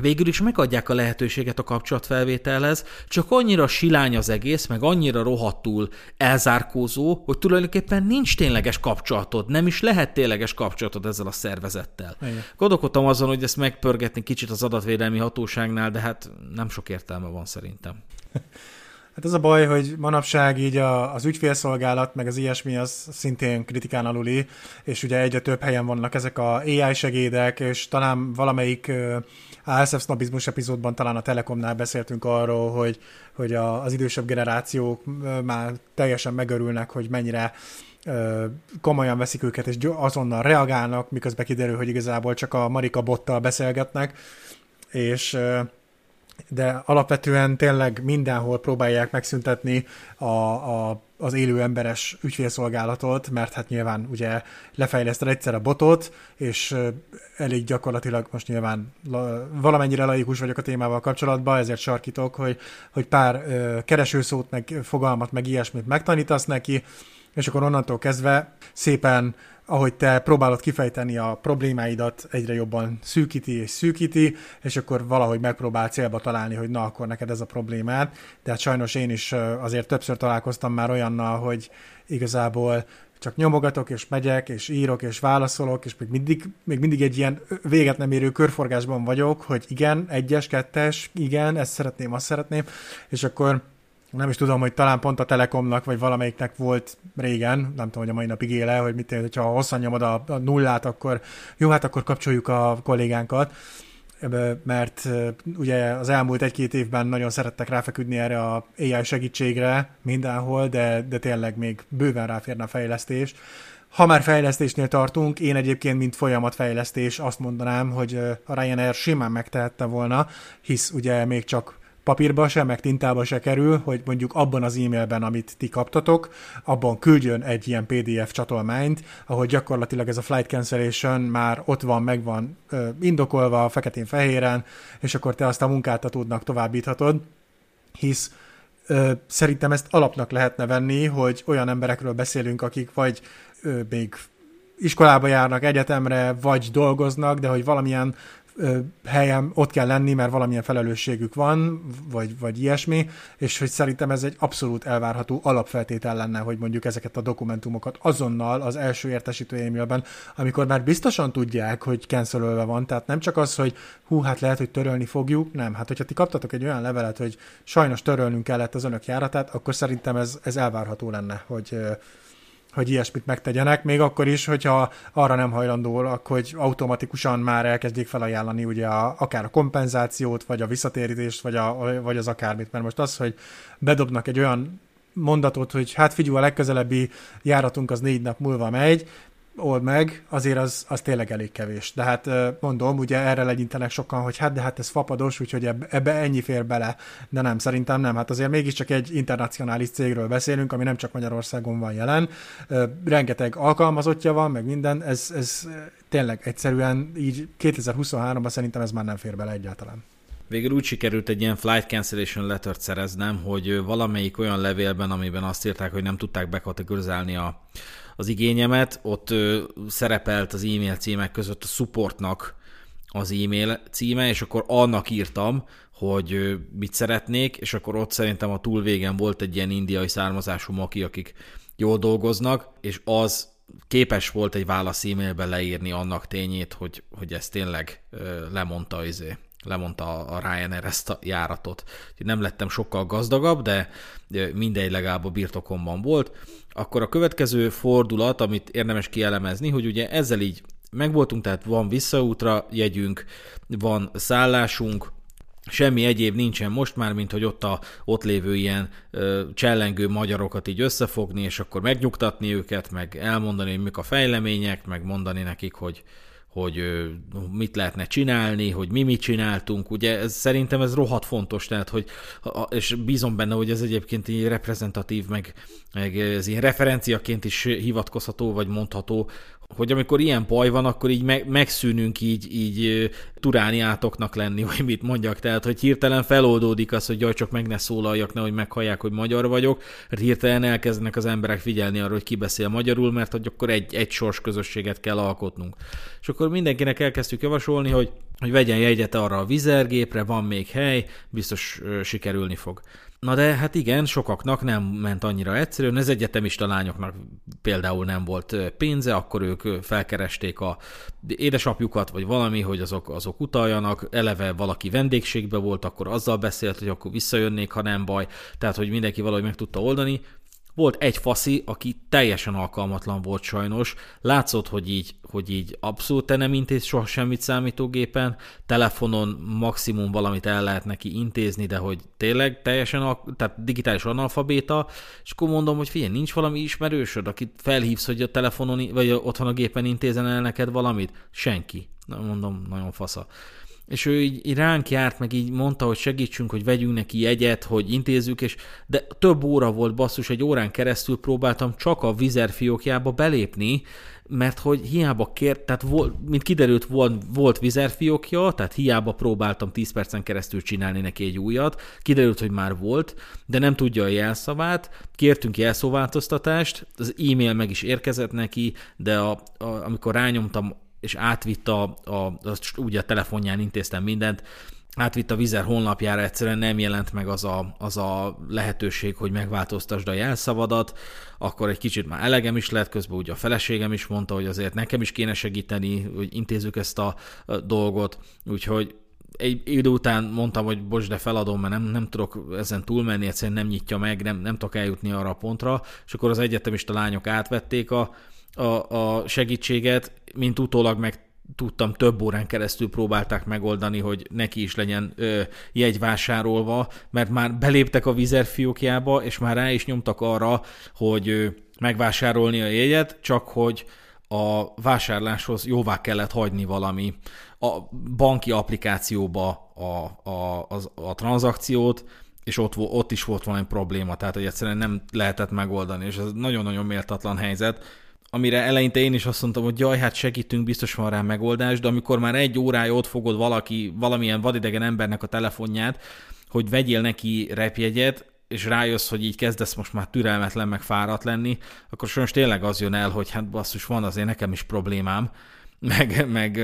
végül is megadják a lehetőséget a kapcsolatfelvételhez, csak annyira silány az egész, meg annyira rohadtul elzárkózó, hogy tulajdonképpen nincs tényleges kapcsolatod, nem is lehet tényleges kapcsolatod ezzel a szervezettel. Igen. Gondolkodtam azon, hogy ezt megpörgetni kicsit az adatvédelmi hatóságnál, de hát nem sok értelme van szerintem. Hát az a baj, hogy manapság így a, az ügyfélszolgálat, meg az ilyesmi az szintén kritikán aluli, és ugye egyre több helyen vannak ezek a AI segédek, és talán valamelyik ASF Snobizmus epizódban talán a Telekomnál beszéltünk arról, hogy, hogy a, az idősebb generációk már teljesen megörülnek, hogy mennyire komolyan veszik őket, és azonnal reagálnak, miközben kiderül, hogy igazából csak a Marika bottal beszélgetnek, és de alapvetően tényleg mindenhol próbálják megszüntetni a, a, az élő emberes ügyfélszolgálatot, mert hát nyilván ugye lefejleszted egyszer a botot, és elég gyakorlatilag most nyilván valamennyire laikus vagyok a témával kapcsolatban, ezért sarkítok, hogy, hogy pár keresőszót, meg fogalmat, meg ilyesmit megtanítasz neki, és akkor onnantól kezdve szépen ahogy te próbálod kifejteni a problémáidat, egyre jobban szűkíti és szűkíti, és akkor valahogy megpróbál célba találni, hogy na, akkor neked ez a problémád. De hát sajnos én is azért többször találkoztam már olyannal, hogy igazából csak nyomogatok, és megyek, és írok, és válaszolok, és még mindig, még mindig egy ilyen véget nem érő körforgásban vagyok, hogy igen, egyes, kettes, igen, ezt szeretném, azt szeretném, és akkor nem is tudom, hogy talán pont a Telekomnak, vagy valamelyiknek volt régen, nem tudom, hogy a mai napig éle, hogy mit hogyha hosszan nyomod a, a nullát, akkor jó, hát akkor kapcsoljuk a kollégánkat, mert ugye az elmúlt egy-két évben nagyon szerettek ráfeküdni erre a AI segítségre mindenhol, de, de tényleg még bőven ráférne a fejlesztés, Ha már fejlesztésnél tartunk, én egyébként, mint folyamatfejlesztés azt mondanám, hogy a Ryanair simán megtehette volna, hisz ugye még csak papírba se, meg tintába se kerül, hogy mondjuk abban az e-mailben, amit ti kaptatok, abban küldjön egy ilyen PDF csatolmányt, ahol gyakorlatilag ez a flight cancellation már ott van, meg van indokolva feketén-fehéren, és akkor te azt a munkáltatódnak továbbíthatod, hisz ö, szerintem ezt alapnak lehetne venni, hogy olyan emberekről beszélünk, akik vagy ö, még iskolába járnak, egyetemre, vagy dolgoznak, de hogy valamilyen helyen ott kell lenni, mert valamilyen felelősségük van, vagy, vagy ilyesmi, és hogy szerintem ez egy abszolút elvárható alapfeltétel lenne, hogy mondjuk ezeket a dokumentumokat azonnal az első értesítő e-mailben, amikor már biztosan tudják, hogy cancelölve van, tehát nem csak az, hogy hú, hát lehet, hogy törölni fogjuk, nem, hát hogyha ti kaptatok egy olyan levelet, hogy sajnos törölnünk kellett az önök járatát, akkor szerintem ez, ez elvárható lenne, hogy hogy ilyesmit megtegyenek, még akkor is, hogyha arra nem hajlandóak, hogy automatikusan már elkezdjék felajánlani ugye a, akár a kompenzációt, vagy a visszatérítést, vagy, a, vagy az akármit. Mert most az, hogy bedobnak egy olyan mondatot, hogy hát figyelj, a legközelebbi járatunk az négy nap múlva megy, old meg, azért az, az tényleg elég kevés. De hát mondom, ugye erre legyintenek sokan, hogy hát de hát ez fapados, úgyhogy ebbe, ennyi fér bele. De nem, szerintem nem. Hát azért mégiscsak egy internacionális cégről beszélünk, ami nem csak Magyarországon van jelen. Rengeteg alkalmazottja van, meg minden. Ez, ez tényleg egyszerűen így 2023-ban szerintem ez már nem fér bele egyáltalán. Végül úgy sikerült egy ilyen flight cancellation lettert szereznem, hogy valamelyik olyan levélben, amiben azt írták, hogy nem tudták bekategorizálni a, az igényemet, ott ö, szerepelt az e-mail címek között a supportnak az e-mail címe, és akkor annak írtam, hogy mit szeretnék, és akkor ott szerintem a túl végen volt egy ilyen indiai származású maki, akik jól dolgoznak, és az képes volt egy válasz e-mailben leírni annak tényét, hogy, hogy ez tényleg ö, lemondta izé, lemondta a Ryanair ezt a járatot. Nem lettem sokkal gazdagabb, de mindegy legalább a birtokomban volt. Akkor a következő fordulat, amit érdemes kielemezni, hogy ugye ezzel így megvoltunk, tehát van visszaútra jegyünk, van szállásunk, semmi egyéb nincsen most már, mint hogy ott a ott lévő ilyen ö, csellengő magyarokat így összefogni, és akkor megnyugtatni őket, meg elmondani, hogy mik a fejlemények, meg mondani nekik, hogy, hogy mit lehetne csinálni, hogy mi mit csináltunk, ugye ez, szerintem ez rohadt fontos, tehát hogy, és bízom benne, hogy ez egyébként így reprezentatív, meg, meg ez ilyen referenciaként is hivatkozható, vagy mondható, hogy amikor ilyen baj van, akkor így meg, megszűnünk így, így turániátoknak lenni, vagy mit mondjak, tehát hogy hirtelen feloldódik az, hogy jaj, csak meg ne szólaljak, nehogy meghallják, hogy magyar vagyok, mert hirtelen elkezdenek az emberek figyelni arra, hogy ki beszél magyarul, mert hogy akkor egy, egy sors közösséget kell alkotnunk. És akkor mindenkinek elkezdtük javasolni, hogy hogy vegyen jegyet arra a vizergépre, van még hely, biztos sikerülni fog. Na de hát igen, sokaknak nem ment annyira egyszerűen, az egyetemista lányoknak például nem volt pénze, akkor ők felkeresték a édesapjukat, vagy valami, hogy azok, azok utaljanak, eleve valaki vendégségbe volt, akkor azzal beszélt, hogy akkor visszajönnék, ha nem baj, tehát hogy mindenki valahogy meg tudta oldani, volt egy faszi, aki teljesen alkalmatlan volt sajnos, látszott, hogy így, hogy így abszolút nem intéz soha semmit számítógépen, telefonon maximum valamit el lehet neki intézni, de hogy tényleg teljesen, tehát digitális analfabéta, és akkor mondom, hogy figyelj, nincs valami ismerősöd, akit felhívsz, hogy a telefonon, vagy otthon a gépen intézen el neked valamit? Senki. Mondom, nagyon fasza és ő így, így ránk járt, meg így mondta, hogy segítsünk, hogy vegyünk neki jegyet, hogy intézzük, és de több óra volt basszus, egy órán keresztül próbáltam csak a vizer fiókjába belépni, mert hogy hiába kért, tehát volt, mint kiderült, volt, volt vizerfiókja, tehát hiába próbáltam 10 percen keresztül csinálni neki egy újat, kiderült, hogy már volt, de nem tudja a jelszavát, kértünk jelszóváltoztatást, az e-mail meg is érkezett neki, de a, a, amikor rányomtam és átvitt a, a, azt úgy a telefonján intéztem mindent, átvitt a Vizer honlapjára, egyszerűen nem jelent meg az a, az a lehetőség, hogy megváltoztasd a jelszavadat, akkor egy kicsit már elegem is lett, közben ugye a feleségem is mondta, hogy azért nekem is kéne segíteni, hogy intézzük ezt a dolgot, úgyhogy egy idő után mondtam, hogy bocs, de feladom, mert nem, nem tudok ezen túlmenni, egyszerűen nem nyitja meg, nem, nem tudok eljutni arra a pontra, és akkor az egyetemista lányok átvették a, a, a segítséget, mint utólag meg tudtam, több órán keresztül próbálták megoldani, hogy neki is legyen ö, jegy vásárolva, mert már beléptek a vizer fiókjába, és már rá is nyomtak arra, hogy ö, megvásárolni a jegyet, csak hogy a vásárláshoz jóvá kellett hagyni valami. A banki applikációba a, a, a, a tranzakciót, és ott, ott is volt valami probléma, tehát hogy egyszerűen nem lehetett megoldani, és ez nagyon-nagyon méltatlan helyzet, amire eleinte én is azt mondtam, hogy jaj, hát segítünk, biztos van rá megoldás, de amikor már egy órája ott fogod valaki, valamilyen vadidegen embernek a telefonját, hogy vegyél neki repjegyet, és rájössz, hogy így kezdesz most már türelmetlen, meg fáradt lenni, akkor sajnos tényleg az jön el, hogy hát basszus, van azért nekem is problémám, meg, meg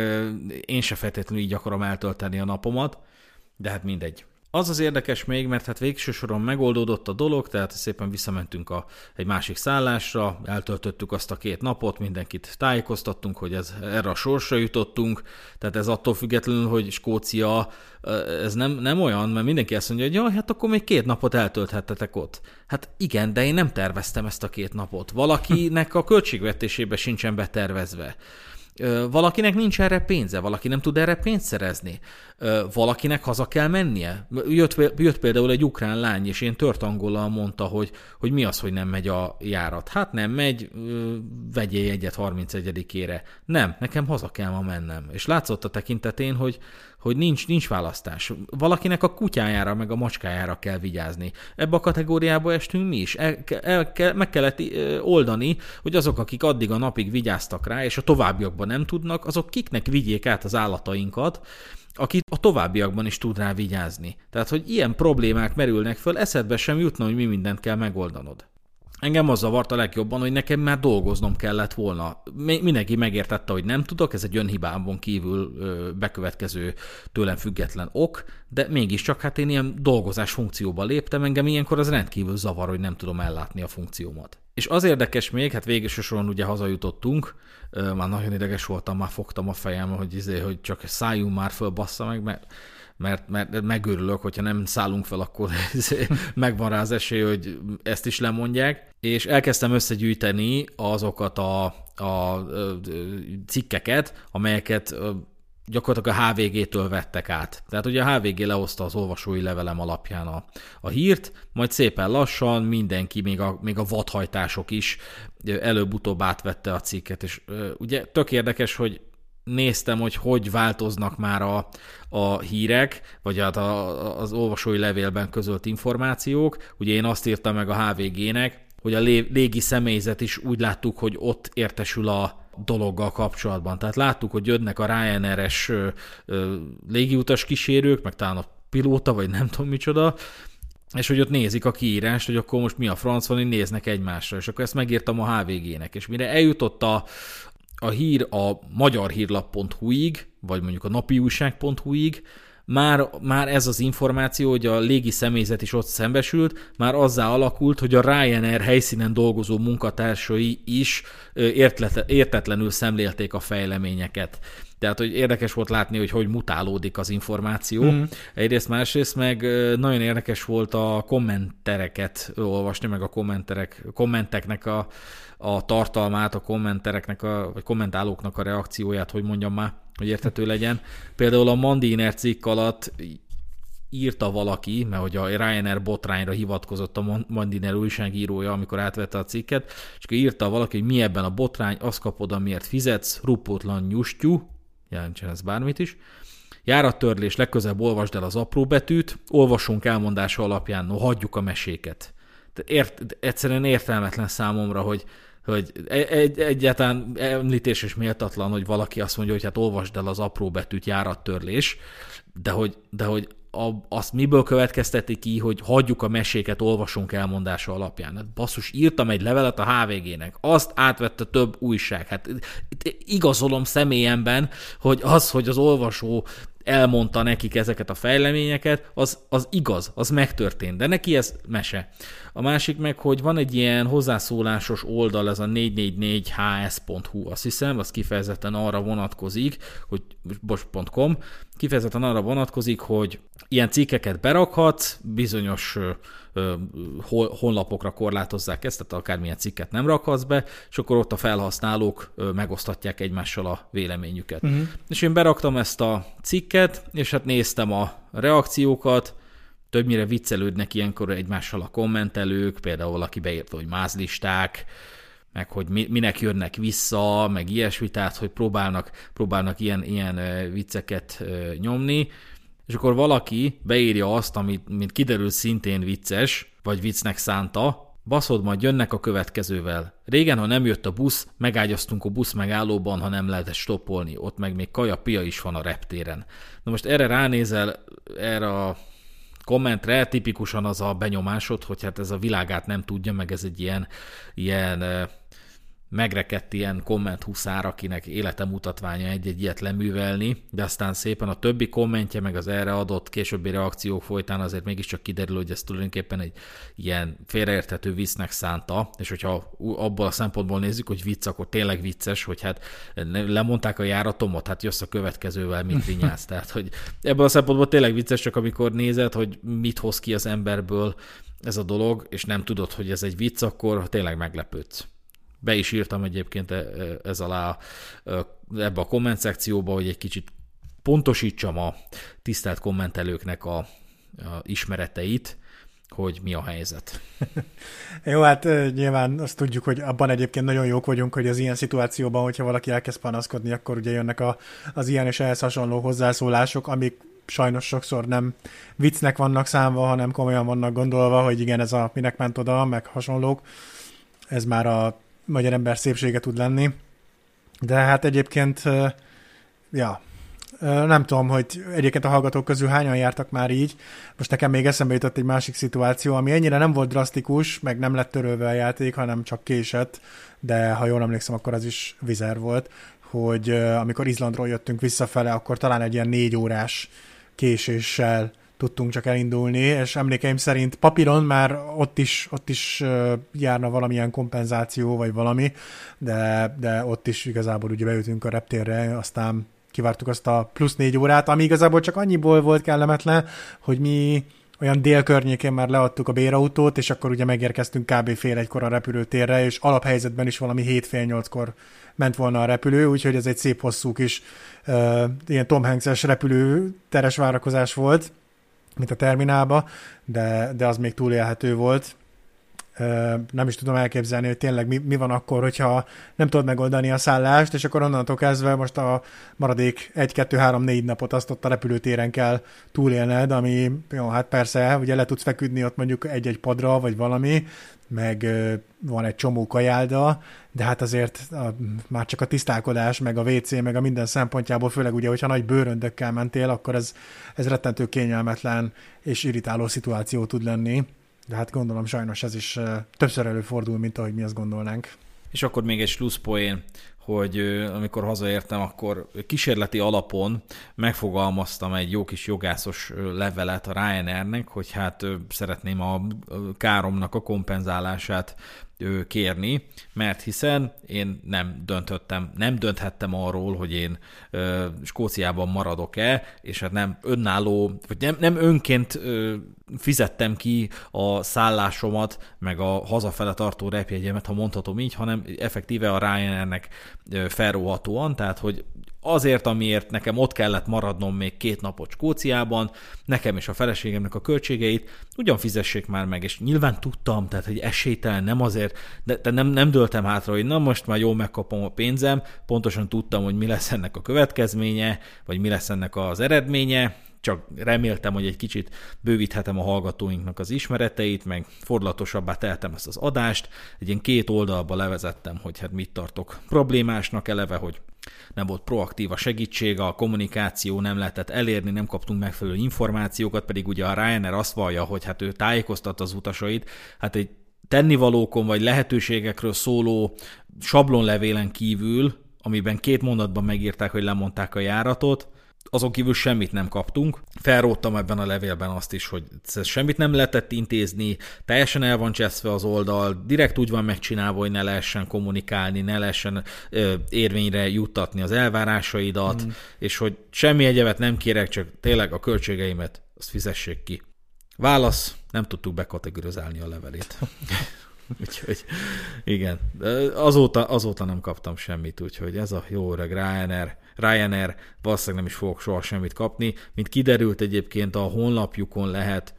én se feltétlenül így akarom eltölteni a napomat, de hát mindegy. Az az érdekes még, mert hát végső soron megoldódott a dolog, tehát szépen visszamentünk a, egy másik szállásra, eltöltöttük azt a két napot, mindenkit tájékoztattunk, hogy ez, erre a sorsra jutottunk, tehát ez attól függetlenül, hogy Skócia, ez nem, nem olyan, mert mindenki azt mondja, hogy jaj, hát akkor még két napot eltölthettetek ott. Hát igen, de én nem terveztem ezt a két napot. Valakinek a költségvetésébe sincsen betervezve. Valakinek nincs erre pénze, valaki nem tud erre pénzt szerezni, valakinek haza kell mennie. Jött, jött például egy ukrán lány, és én tört angollal mondta, hogy, hogy mi az, hogy nem megy a járat. Hát nem megy, vegyél egyet 31-ére. Nem, nekem haza kell ma mennem. És látszott a tekintetén, hogy, hogy nincs, nincs választás. Valakinek a kutyájára, meg a macskájára kell vigyázni. Ebbe a kategóriába estünk mi is. El, el, el, meg kellett oldani, hogy azok, akik addig a napig vigyáztak rá, és a továbbiakban nem tudnak, azok kiknek vigyék át az állatainkat, akit a továbbiakban is tud rá vigyázni. Tehát, hogy ilyen problémák merülnek föl, eszedbe sem jutna, hogy mi mindent kell megoldanod. Engem az zavart a legjobban, hogy nekem már dolgoznom kellett volna. Mindenki megértette, hogy nem tudok, ez egy önhibámon kívül bekövetkező tőlem független ok, de mégiscsak hát én ilyen dolgozás funkcióba léptem, engem ilyenkor az rendkívül zavar, hogy nem tudom ellátni a funkciómat. És az érdekes még, hát végül soron ugye hazajutottunk, már nagyon ideges voltam, már fogtam a fejem, hogy, izé, hogy csak szálljunk már föl, bassza meg, mert mert, mert megőrülök, hogyha nem szállunk fel, akkor megvan rá az esély, hogy ezt is lemondják. És elkezdtem összegyűjteni azokat a, a cikkeket, amelyeket gyakorlatilag a HVG-től vettek át. Tehát ugye a HVG lehozta az olvasói levelem alapján a, a hírt, majd szépen lassan mindenki, még a, még a vadhajtások is előbb-utóbb átvette a cikket, és ugye tök érdekes, hogy néztem, hogy hogy változnak már a, a hírek, vagy hát a, az olvasói levélben közölt információk. Ugye én azt írtam meg a HVG-nek, hogy a légi személyzet is úgy láttuk, hogy ott értesül a dologgal kapcsolatban. Tehát láttuk, hogy jönnek a Ryanair-es légiutas kísérők, meg talán a pilóta, vagy nem tudom micsoda, és hogy ott nézik a kiírást, hogy akkor most mi a franc van, néznek egymásra, és akkor ezt megírtam a HVG-nek, és mire eljutott a, a hír a magyarhírlap.hu-ig, vagy mondjuk a napiújság.hu-ig, már, már ez az információ, hogy a légi személyzet is ott szembesült, már azzá alakult, hogy a Ryanair helyszínen dolgozó munkatársai is értetlenül szemlélték a fejleményeket. Tehát, hogy érdekes volt látni, hogy hogy mutálódik az információ. Mm. Egyrészt, másrészt meg nagyon érdekes volt a kommentereket olvasni, meg a kommenterek, kommenteknek a, a tartalmát, a kommentereknek, a, vagy kommentálóknak a reakcióját, hogy mondjam már, hogy érthető legyen. Például a Mandiner cikk alatt írta valaki, mert hogy a Ryanair botrányra hivatkozott a Mandiner újságírója, amikor átvette a cikket, és akkor írta valaki, hogy mi ebben a botrány, azt kapod, amiért fizetsz, rupótlan nyustyú, jelentsen ez bármit is, Járattörlés, legközebb olvasd el az apró betűt, olvasunk elmondása alapján, no hagyjuk a meséket. Ért, egyszerűen értelmetlen számomra, hogy hogy egy, egyáltalán említés és méltatlan, hogy valaki azt mondja, hogy hát olvasd el az apró betűt járattörlés, de hogy, de hogy a, azt miből következteti ki, hogy hagyjuk a meséket, olvasunk elmondása alapján. Hát basszus, írtam egy levelet a HVG-nek, azt átvette több újság. Hát igazolom személyemben, hogy az, hogy az olvasó elmondta nekik ezeket a fejleményeket, az, az igaz, az megtörtént, de neki ez mese. A másik meg, hogy van egy ilyen hozzászólásos oldal, ez a 444hs.hu, azt hiszem, az kifejezetten arra vonatkozik, hogy bosch.com, kifejezetten arra vonatkozik, hogy ilyen cikkeket berakhatsz bizonyos honlapokra korlátozzák ezt, tehát akármilyen cikket nem rakhatsz be, és akkor ott a felhasználók megosztatják egymással a véleményüket. Uh-huh. És én beraktam ezt a cikket, és hát néztem a reakciókat, többnyire viccelődnek ilyenkor egymással a kommentelők, például valaki beírta, hogy mázlisták, meg hogy minek jönnek vissza, meg ilyesmi, tehát hogy próbálnak, próbálnak ilyen, ilyen vicceket nyomni, és akkor valaki beírja azt, amit mint kiderül szintén vicces, vagy viccnek szánta, baszod, majd jönnek a következővel. Régen, ha nem jött a busz, megágyaztunk a busz megállóban, ha nem lehetett stoppolni. Ott meg még kaja pia is van a reptéren. Na most erre ránézel, erre a kommentre tipikusan az a benyomásod, hogy hát ez a világát nem tudja, meg ez egy ilyen, ilyen megrekedt ilyen komment huszár, akinek élete mutatványa egy-egy ilyet leművelni, de aztán szépen a többi kommentje, meg az erre adott későbbi reakciók folytán azért mégiscsak kiderül, hogy ez tulajdonképpen egy ilyen félreérthető viccnek szánta, és hogyha abból a szempontból nézzük, hogy vicc, akkor tényleg vicces, hogy hát lemondták a járatomot, hát jössz a következővel, mit vinyász. Tehát, hogy ebből a szempontból tényleg vicces, csak amikor nézed, hogy mit hoz ki az emberből ez a dolog, és nem tudod, hogy ez egy vicc, akkor tényleg meglepődsz. Be is írtam egyébként e, e, ez alá ebbe a komment szekcióba, hogy egy kicsit pontosítsam a tisztelt kommentelőknek a, a ismereteit, hogy mi a helyzet. Jó, hát nyilván azt tudjuk, hogy abban egyébként nagyon jók vagyunk, hogy az ilyen szituációban, hogyha valaki elkezd panaszkodni, akkor ugye jönnek a, az ilyen és ehhez hasonló hozzászólások, amik sajnos sokszor nem viccnek vannak számva, hanem komolyan vannak gondolva, hogy igen, ez a minek ment oda, meg hasonlók. Ez már a magyar ember szépsége tud lenni. De hát egyébként, ja, nem tudom, hogy egyébként a hallgatók közül hányan jártak már így. Most nekem még eszembe jutott egy másik szituáció, ami ennyire nem volt drasztikus, meg nem lett törölve a játék, hanem csak késett, de ha jól emlékszem, akkor az is vizer volt, hogy amikor Izlandról jöttünk visszafele, akkor talán egy ilyen négy órás késéssel tudtunk csak elindulni, és emlékeim szerint papíron már ott is, ott is járna valamilyen kompenzáció, vagy valami, de, de ott is igazából ugye beütünk a reptérre, aztán kivártuk azt a plusz négy órát, ami igazából csak annyiból volt kellemetlen, hogy mi olyan dél környékén már leadtuk a bérautót, és akkor ugye megérkeztünk kb. fél egykor a repülőtérre, és alaphelyzetben is valami hét fél nyolckor ment volna a repülő, úgyhogy ez egy szép hosszú kis uh, ilyen Tom Hanks-es repülőteres várakozás volt, mint a terminálba, de, de az még túlélhető volt. Nem is tudom elképzelni, hogy tényleg mi, mi van akkor, hogyha nem tudod megoldani a szállást, és akkor onnantól kezdve most a maradék 1-2-3-4 napot azt ott a repülőtéren kell túlélned, ami jó, hát persze, ugye le tudsz feküdni ott mondjuk egy-egy padra, vagy valami, meg van egy csomó kajálda, de hát azért a, már csak a tisztálkodás, meg a WC, meg a minden szempontjából, főleg ugye, hogyha nagy bőröndökkel mentél, akkor ez, ez rettentő kényelmetlen és irritáló szituáció tud lenni. De hát gondolom sajnos ez is többször előfordul, mint ahogy mi azt gondolnánk. És akkor még egy slusszpoén, hogy amikor hazaértem, akkor kísérleti alapon megfogalmaztam egy jó kis jogászos levelet a Ryanairnek, hogy hát szeretném a káromnak a kompenzálását kérni, mert hiszen én nem döntöttem, nem dönthettem arról, hogy én ö, Skóciában maradok-e, és hát nem önálló, vagy nem, nem önként ö, fizettem ki a szállásomat, meg a hazafele tartó repjegyemet, ha mondhatom így, hanem effektíve a Ryanairnek felróhatóan, tehát hogy azért, amiért nekem ott kellett maradnom még két napot Skóciában, nekem és a feleségemnek a költségeit, ugyan fizessék már meg, és nyilván tudtam, tehát hogy esélytelen, nem azért, de, de nem, nem döltem hátra, hogy na most már jól megkapom a pénzem, pontosan tudtam, hogy mi lesz ennek a következménye, vagy mi lesz ennek az eredménye, csak reméltem, hogy egy kicsit bővíthetem a hallgatóinknak az ismereteit, meg fordulatosabbá teltem ezt az adást. Egy ilyen két oldalba levezettem, hogy hát mit tartok problémásnak eleve, hogy nem volt proaktív a segítség, a kommunikáció nem lehetett elérni, nem kaptunk megfelelő információkat, pedig ugye a Ryanair azt vallja, hogy hát ő tájékoztat az utasait, hát egy tennivalókon vagy lehetőségekről szóló sablonlevélen kívül, amiben két mondatban megírták, hogy lemondták a járatot, azon kívül semmit nem kaptunk. Felróttam ebben a levélben azt is, hogy semmit nem lehetett intézni, teljesen el van cseszve az oldal, direkt úgy van megcsinálva, hogy ne lehessen kommunikálni, ne lehessen ö, érvényre juttatni az elvárásaidat, mm. és hogy semmi egyebet nem kérek, csak tényleg a költségeimet azt fizessék ki. Válasz, nem tudtuk bekategorizálni a levelét. úgyhogy igen, azóta, azóta nem kaptam semmit, úgyhogy ez a jó öreg Ryanair, Ryanair valószínűleg nem is fogok soha semmit kapni. Mint kiderült egyébként a honlapjukon lehet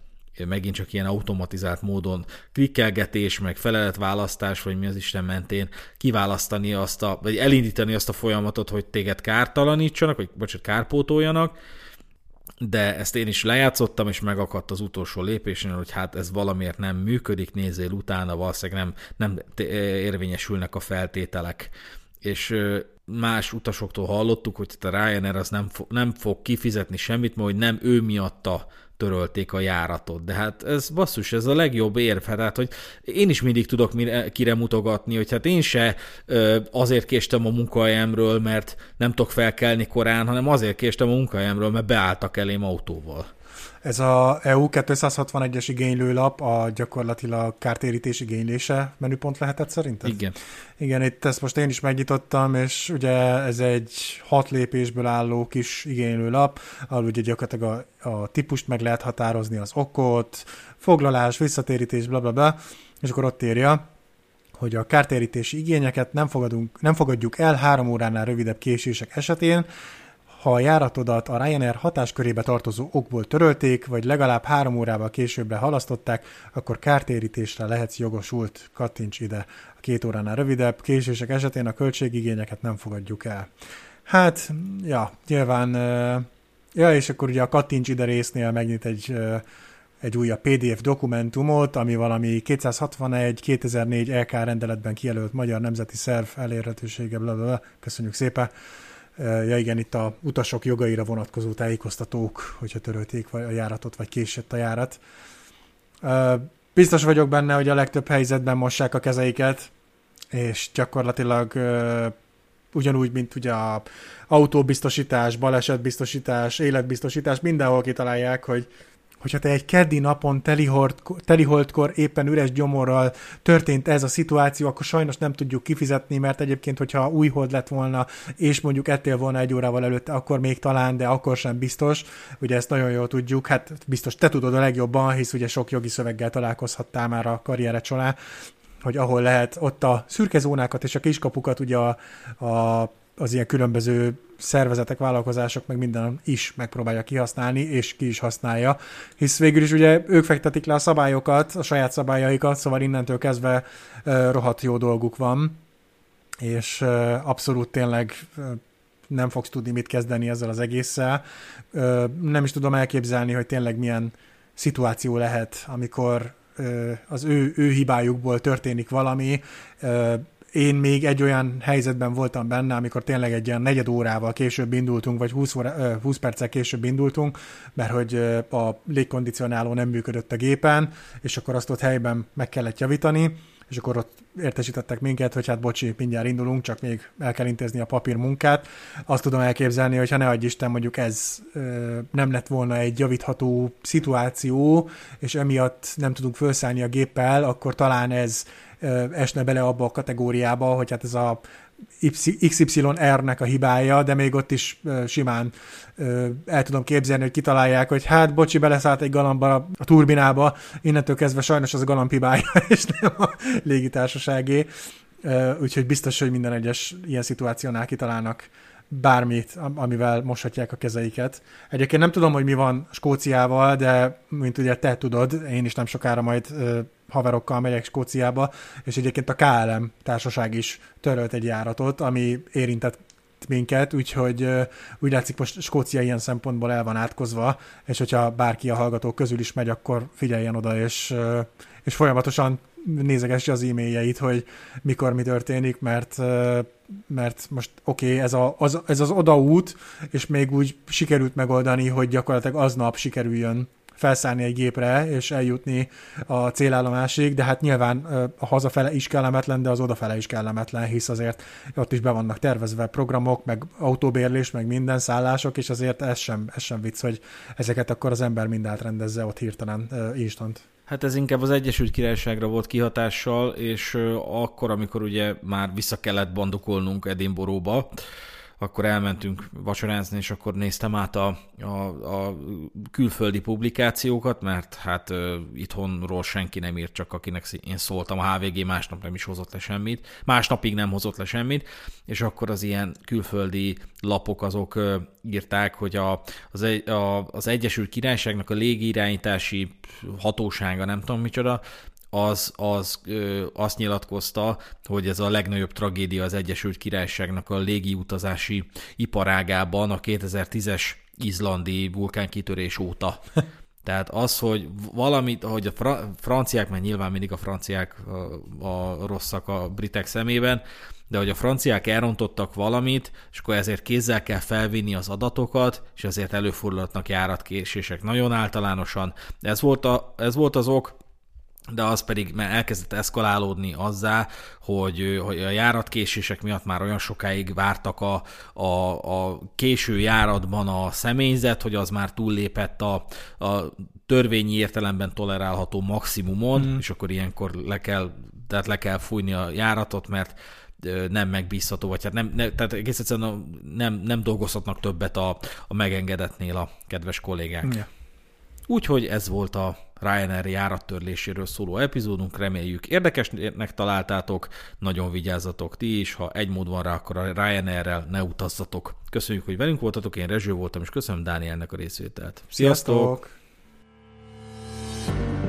megint csak ilyen automatizált módon klikkelgetés, meg feleletválasztás, vagy mi az Isten mentén kiválasztani azt a, vagy elindítani azt a folyamatot, hogy téged kártalanítsanak, vagy bocsánat, kárpótoljanak, de ezt én is lejátszottam, és megakadt az utolsó lépésen, hogy hát ez valamiért nem működik, nézzél utána, valószínűleg nem, nem érvényesülnek a feltételek. És más utasoktól hallottuk, hogy a Ryanair az nem, fo- nem fog kifizetni semmit, mert hogy nem ő miatta törölték a járatot. De hát ez basszus, ez a legjobb érv, hát hogy én is mindig tudok mire, kire mutogatni, hogy hát én se ö, azért késtem a munkahelyemről, mert nem tudok felkelni korán, hanem azért késtem a munkahelyemről, mert beálltak elém autóval. Ez a EU 261-es igénylőlap a gyakorlatilag kártérítés igénylése menüpont lehetett szerinted? Igen. Igen, itt ezt most én is megnyitottam, és ugye ez egy hat lépésből álló kis igénylőlap, ahol ugye gyakorlatilag a, a típust meg lehet határozni, az okot, foglalás, visszatérítés, bla bla bla, és akkor ott írja, hogy a kártérítési igényeket nem, fogadunk, nem fogadjuk el három óránál rövidebb késések esetén, ha a járatodat a Ryanair hatáskörébe tartozó okból törölték, vagy legalább három órával későbbre halasztották, akkor kártérítésre lehetsz jogosult. Kattints ide. A két óránál rövidebb késések esetén a költségigényeket nem fogadjuk el. Hát, ja, nyilván, ja, és akkor ugye a kattints ide résznél megnyit egy egy újabb PDF dokumentumot, ami valami 261-2004 LK rendeletben kijelölt magyar nemzeti szerv elérhetősége, bla, bla, bla. köszönjük szépen. Ja igen, itt a utasok jogaira vonatkozó tájékoztatók, hogyha törölték a járatot, vagy késett a járat. Biztos vagyok benne, hogy a legtöbb helyzetben mossák a kezeiket, és gyakorlatilag ugyanúgy, mint ugye a autóbiztosítás, balesetbiztosítás, életbiztosítás, mindenhol kitalálják, hogy hogyha te egy keddi napon teliholdkor éppen üres gyomorral történt ez a szituáció, akkor sajnos nem tudjuk kifizetni, mert egyébként, hogyha új hold lett volna, és mondjuk ettél volna egy órával előtte, akkor még talán, de akkor sem biztos. Ugye ezt nagyon jól tudjuk, hát biztos te tudod a legjobban, hisz ugye sok jogi szöveggel találkozhattál már a karriered során, hogy ahol lehet ott a szürke zónákat és a kiskapukat ugye a, a az ilyen különböző szervezetek, vállalkozások, meg minden is megpróbálja kihasználni, és ki is használja. Hisz végül is ugye ők fektetik le a szabályokat, a saját szabályaikat, szóval innentől kezdve rohadt jó dolguk van, és abszolút tényleg nem fogsz tudni mit kezdeni ezzel az egésszel. Nem is tudom elképzelni, hogy tényleg milyen szituáció lehet, amikor az ő, ő hibájukból történik valami, én még egy olyan helyzetben voltam benne, amikor tényleg egy ilyen negyed órával később indultunk, vagy 20, óra, 20 perccel később indultunk, mert hogy a légkondicionáló nem működött a gépen, és akkor azt ott helyben meg kellett javítani, és akkor ott értesítettek minket, hogy hát bocsi, mindjárt indulunk, csak még el kell intézni a papír munkát. Azt tudom elképzelni, hogy ha ne adj Isten, mondjuk ez ö, nem lett volna egy javítható szituáció, és emiatt nem tudunk felszállni a géppel, akkor talán ez esne bele abba a kategóriába, hogy hát ez a XYR-nek a hibája, de még ott is simán el tudom képzelni, hogy kitalálják, hogy hát bocsi, beleszállt egy galamba a turbinába, innentől kezdve sajnos az a galamb hibája, és nem a légitársaságé. Úgyhogy biztos, hogy minden egyes ilyen szituációnál kitalálnak bármit, amivel moshatják a kezeiket. Egyébként nem tudom, hogy mi van Skóciával, de mint ugye te tudod, én is nem sokára majd haverokkal megyek Skóciába, és egyébként a KLM társaság is törölt egy járatot, ami érintett minket, úgyhogy úgy látszik most Skócia ilyen szempontból el van átkozva, és hogyha bárki a hallgatók közül is megy, akkor figyeljen oda, és, és folyamatosan nézegesse az e-mailjeit, hogy mikor mi történik, mert, mert most oké, okay, ez, a, az, ez az odaút, és még úgy sikerült megoldani, hogy gyakorlatilag aznap sikerüljön felszállni egy gépre, és eljutni a célállomásig, de hát nyilván a hazafele is kellemetlen, de az odafele is kellemetlen, hisz azért ott is be vannak tervezve programok, meg autóbérlés, meg minden szállások, és azért ez sem, ez sem vicc, hogy ezeket akkor az ember mind átrendezze ott hirtelen instant. Hát ez inkább az Egyesült Királyságra volt kihatással, és akkor, amikor ugye már vissza kellett bandukolnunk Edinboróba, akkor elmentünk vacsorázni, és akkor néztem át a, a, a külföldi publikációkat, mert hát uh, itthonról senki nem írt, csak akinek én szóltam, a HVG másnap nem is hozott le semmit, másnapig nem hozott le semmit, és akkor az ilyen külföldi lapok azok uh, írták, hogy a, az, egy, a, az Egyesült Királyságnak a légirányítási hatósága, nem tudom micsoda, az, az ö, azt nyilatkozta, hogy ez a legnagyobb tragédia az Egyesült Királyságnak a légiutazási iparágában a 2010-es izlandi vulkánkitörés óta. Tehát az, hogy valamit, hogy a fra- franciák, mert nyilván mindig a franciák a, a rosszak a britek szemében, de hogy a franciák elrontottak valamit, és akkor ezért kézzel kell felvinni az adatokat, és ezért előfordulhatnak járatkésések nagyon általánosan. Ez volt, a, ez volt az ok, de az pedig mert elkezdett eszkalálódni azzá, hogy, hogy a járatkésések miatt már olyan sokáig vártak a, a, a késő járatban a személyzet, hogy az már túllépett a, a törvényi értelemben tolerálható maximumon, mm. és akkor ilyenkor le kell, tehát le kell fújni a járatot, mert nem megbízható, vagy hát nem, ne, tehát egész egyszerűen nem, nem dolgozhatnak többet a, a megengedetnél a kedves kollégák. Ja. Úgyhogy ez volt a Ryanair járattörléséről szóló epizódunk, reméljük érdekesnek találtátok, nagyon vigyázzatok ti is, ha egy mód van rá, akkor a Ryanairrel ne utazzatok. Köszönjük, hogy velünk voltatok, én Rezső voltam, és köszönöm Dánielnek a részvételt. Sziasztok! Sziasztok!